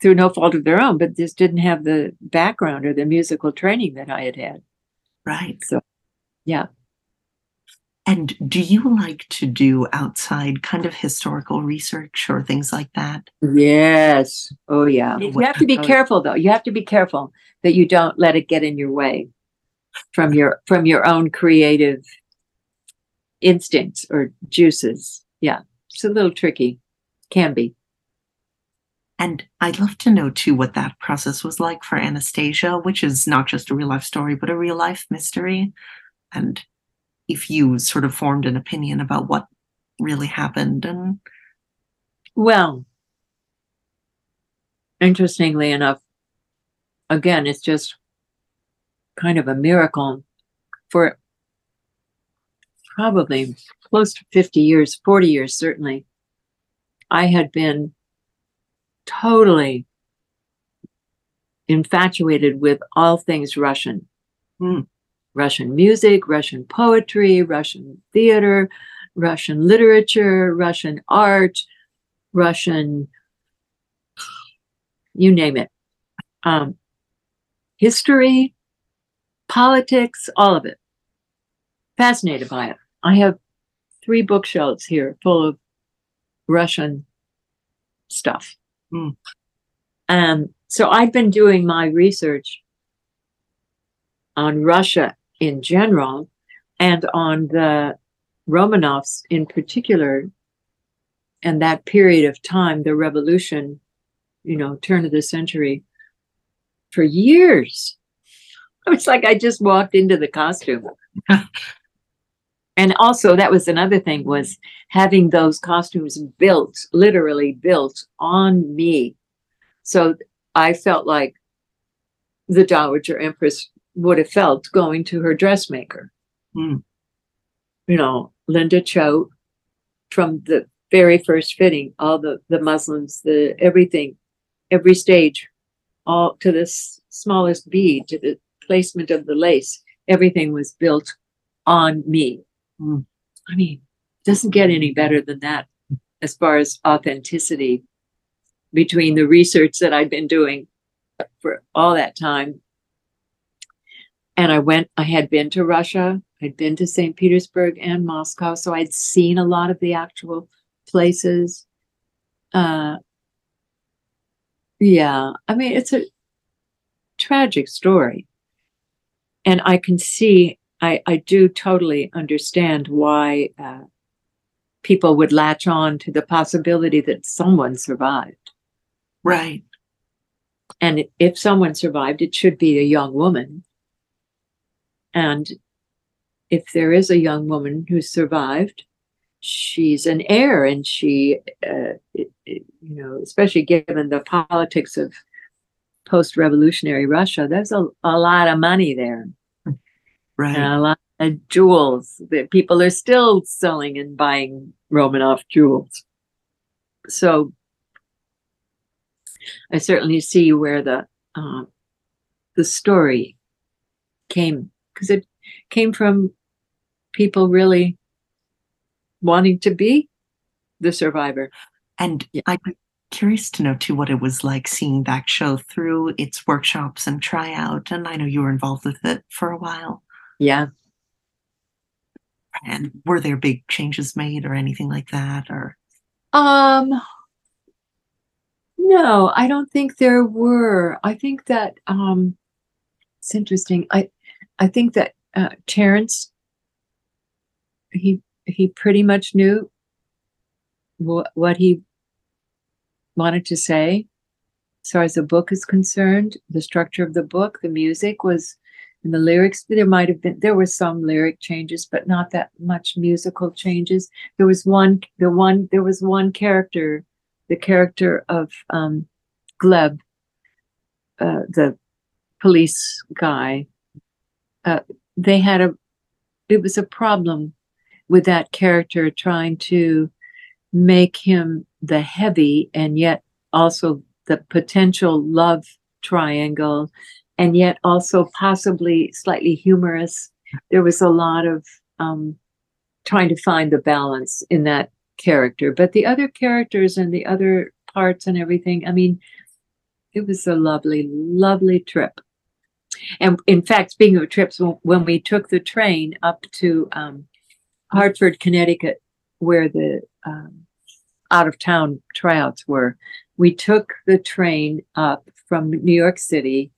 through no fault of their own, but just didn't have the background or the musical training that I had had. Right. So, yeah. And do you like to do outside kind of historical research or things like that? Yes. Oh, yeah. You have to be careful, though. You have to be careful that you don't let it get in your way from your from your own creative instincts or juices. Yeah, it's a little tricky. Can be. And I'd love to know too what that process was like for Anastasia, which is not just a real life story, but a real life mystery. And if you sort of formed an opinion about what really happened and Well, interestingly enough, again, it's just kind of a miracle for probably close to 50 years, 40 years, certainly. I had been totally infatuated with all things Russian. Hmm. Russian music, Russian poetry, Russian theater, Russian literature, Russian art, Russian, you name it. Um, history, politics, all of it. Fascinated by it. I have three bookshelves here full of Russian stuff. Hmm. Um, so I've been doing my research on Russia in general and on the Romanovs in particular, and that period of time, the revolution, you know, turn of the century, for years. It was like I just walked into the costume. and also that was another thing was having those costumes built, literally built on me. So I felt like the Dowager Empress would have felt going to her dressmaker. Hmm. You know, Linda Cho from the very first fitting, all the the muslins, the everything, every stage, all to this smallest bead, to the placement of the lace, everything was built on me. Hmm. I mean, it doesn't get any better than that as far as authenticity between the research that I'd been doing for all that time. And I went, I had been to Russia, I'd been to St. Petersburg and Moscow, so I'd seen a lot of the actual places. Uh, yeah, I mean, it's a tragic story. And I can see, I, I do totally understand why uh, people would latch on to the possibility that someone survived. right. And if someone survived, it should be a young woman. And if there is a young woman who survived, she's an heir, and she, uh, it- it- you know, especially given the politics of post-revolutionary Russia, there's a, a lot of money there Right. and a lot of jewels that people are still selling and buying Romanov jewels. So I certainly see where the um, the story came because it came from people really wanting to be the survivor. And Yeah. I'm curious to know too what it was like seeing that show through its workshops and tryout. And I know you were involved with it for a while. Yeah. And were there big changes made or anything like that? Or Um no, I don't think there were. I think that um it's interesting. I I think that uh Terrence he he pretty much knew what what he wanted to say as far as the book is concerned, the structure of the book, the music was and the lyrics there might have been there were some lyric changes but not that much musical changes. There was one the one there was one character the character of um gleb uh, the police guy. Uh, they had a it was a problem with that character trying to make him the heavy and yet also the potential love triangle and yet also possibly slightly humorous there was a lot of um, trying to find the balance in that character. But the other characters and the other parts and everything, I mean, it was a lovely, lovely trip. And in fact, speaking of trips, when, we took the train up to um, Hartford, Connecticut, where the um, out of town tryouts were, we took the train up from New York City.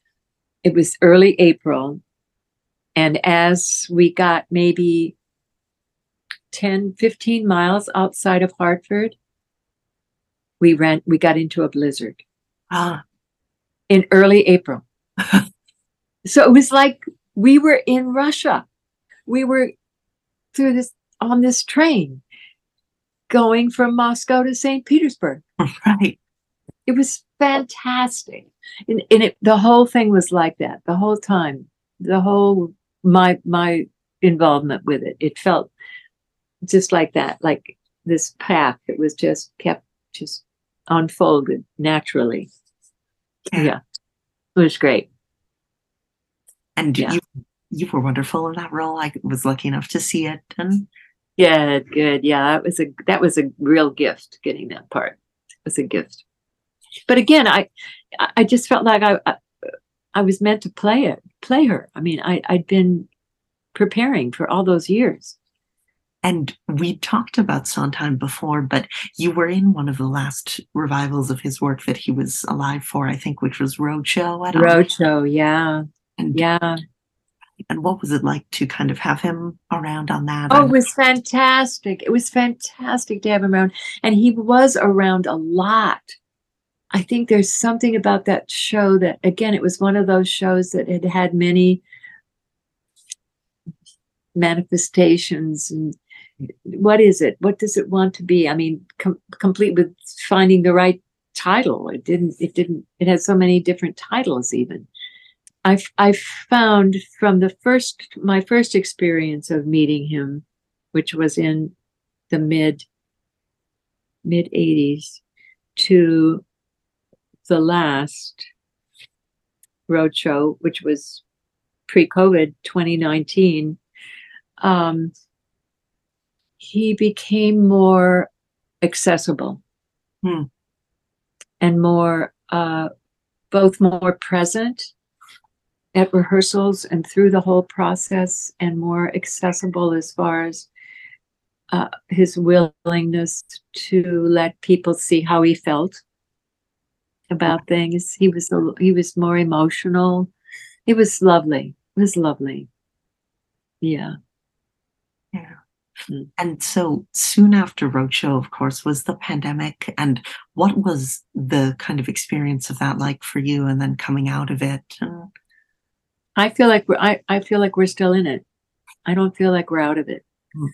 It was early April. And as we got maybe 10, 15 miles outside of Hartford, we ran, we got into a blizzard ah, in early April. so it was like we were in Russia. We were through this on this train going from Moscow to St. Petersburg. Right. It was fantastic. And, and it, the whole thing was like that the whole time. The whole my my involvement with it. It felt just like that, like this path that was just kept just unfolded naturally. Yeah. Yeah. It was great. And Yeah. you you were wonderful in that role. I was lucky enough to see it. And Yeah, good. Yeah, that was a that was a real gift getting that part. It was a gift. But again, I I just felt like I I, was meant to play it, play her. I mean, I I'd been preparing for all those years. and we talked about Sondheim before, but you were in one of the last revivals of his work that he was alive for, I think, which was Roadshow. Don't Roadshow, yeah, And, yeah. and what was it like to kind of have him around on that? Oh, it was fantastic. It was fantastic to have him around. And he was around a lot. I think there's something about that show that, again, it was one of those shows that had had many manifestations. And what is it? What does it want to be? I mean, com- complete with finding the right title. It didn't, it didn't, it had so many different titles, even. I I found from the first my first experience of meeting him, which was in the mid mid eighties, to the last roadshow, which was pre-COVID 2019, um, he became more accessible Hmm. and more uh, both more present at rehearsals and through the whole process and more accessible as far as uh, his willingness to let people see how he felt about things. He was a, he was more emotional. It was lovely. It was lovely. Yeah. Yeah. And so soon after Roadshow, of course, was the pandemic. And what was the kind of experience of that like for you and then coming out of it? I feel like we're I, I feel like we're still in it. I don't feel like we're out of it. Hmm.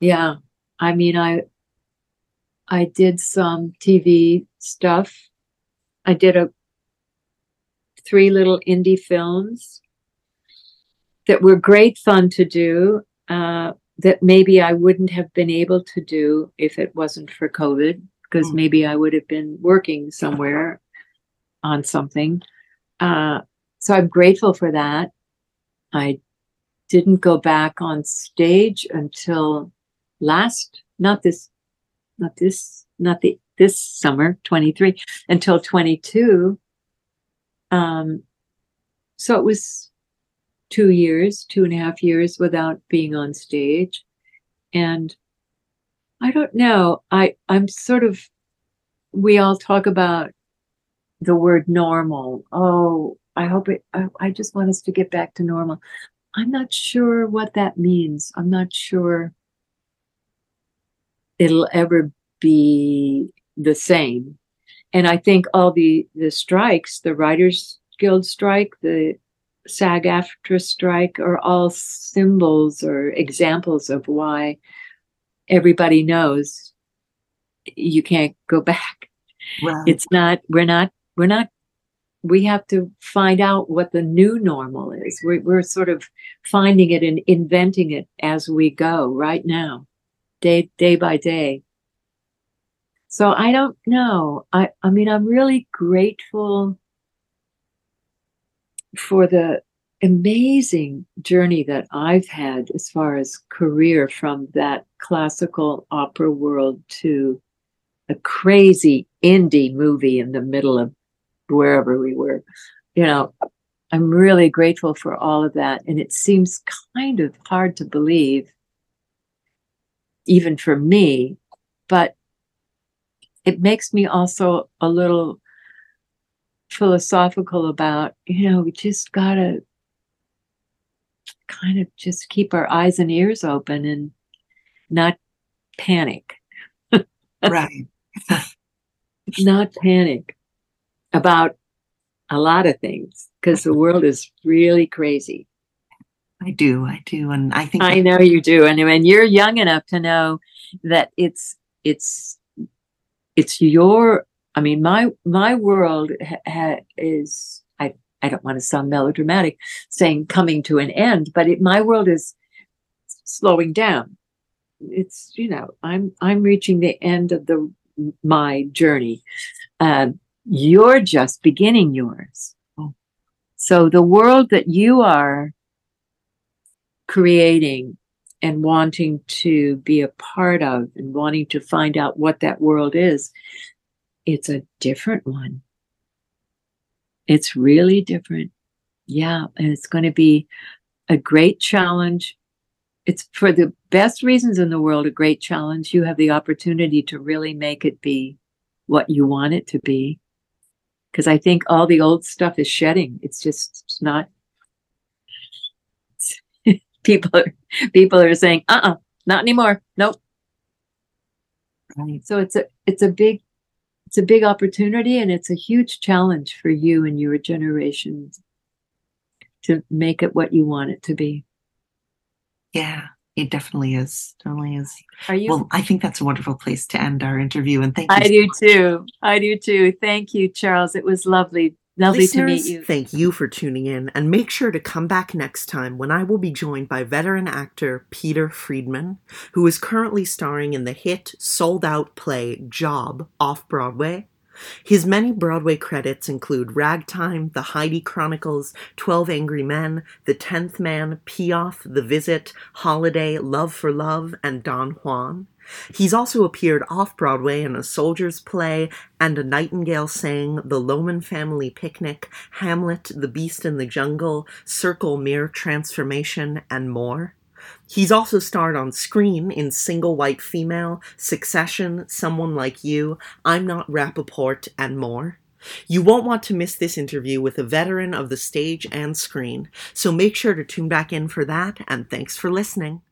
Yeah. I mean I I did some TV stuff. I did a three little indie films that were great fun to do. Uh, that maybe I wouldn't have been able to do if it wasn't for COVID, because Hmm. maybe I would have been working somewhere on something. Uh, so I'm grateful for that. I didn't go back on stage until last, not this, not this, not the this summer, 23, until 22. Um, so it was two years, two and a half years without being on stage. And I don't know. I, I'm sort of, we all talk about the word normal. Oh, I hope it, I, I just want us to get back to normal. I'm not sure what that means. I'm not sure it'll ever be the same. And I think all the, the strikes, the Writers Guild strike, the SAG AFTRA strike are all symbols or examples of why everybody knows you can't go back. It's not, we're not, we're not, we have to find out what the new normal is. We're, we're sort of finding it and inventing it as we go right now, day, day by day. So I don't know. I, I mean, I'm really grateful for the amazing journey that I've had as far as career from that classical opera world to a crazy indie movie in the middle of wherever we were. You know, I'm really grateful for all of that. And it seems kind of hard to believe, even for me, but it makes me also a little philosophical about, you know, we just gotta kind of just keep our eyes and ears open and not panic, right. not panic about a lot of things because the world is really crazy. I do, I do, and I think I know you do, and when you're young enough to know that it's it's it's your. I mean, my my world ha- ha- is. I I don't want to sound melodramatic, saying coming to an end, but it, my world is slowing down. It's you know I'm I'm reaching the end of the my journey. Uh, you're just beginning yours. So the world that you are creating and wanting to be a part of and wanting to find out what that world is, it's a different one. It's really different. Yeah. And it's going to be a great challenge. It's for the best reasons in the world, a great challenge. You have the opportunity to really make it be what you want it to be. Because I think all the old stuff is shedding. It's just it's not people are people are saying, uh uh not anymore. Nope. Right. So it's a it's a big it's a big opportunity and it's a huge challenge for you and your generation to make it what you want it to be. Yeah, it definitely is. Definitely is. Are you Well, I think that's a wonderful place to end our interview. And thank you. I do too. I do too. Thank you, Charles. It was lovely. Lovely to meet Listeners, you. thank you for tuning in, and make sure to come back next time when I will be joined by veteran actor Peter Friedman, who is currently starring in the hit sold out play Job off Broadway. His many Broadway credits include Ragtime, The Heidi Chronicles, Twelve Angry Men, The Tenth Man, Piaf, The Visit, Holiday, Love for Love, and Don Juan. He's also appeared off Broadway in A Soldier's Play and A Nightingale Sang, The Loman Family Picnic, Hamlet, The Beast in the Jungle, Circle Mirror Transformation, and more. He's also starred on screen in Single White Female, Succession, Someone Like You, I'm Not Rappaport, and more. You won't want to miss this interview with a veteran of the stage and screen, so make sure to tune back in for that, and thanks for listening.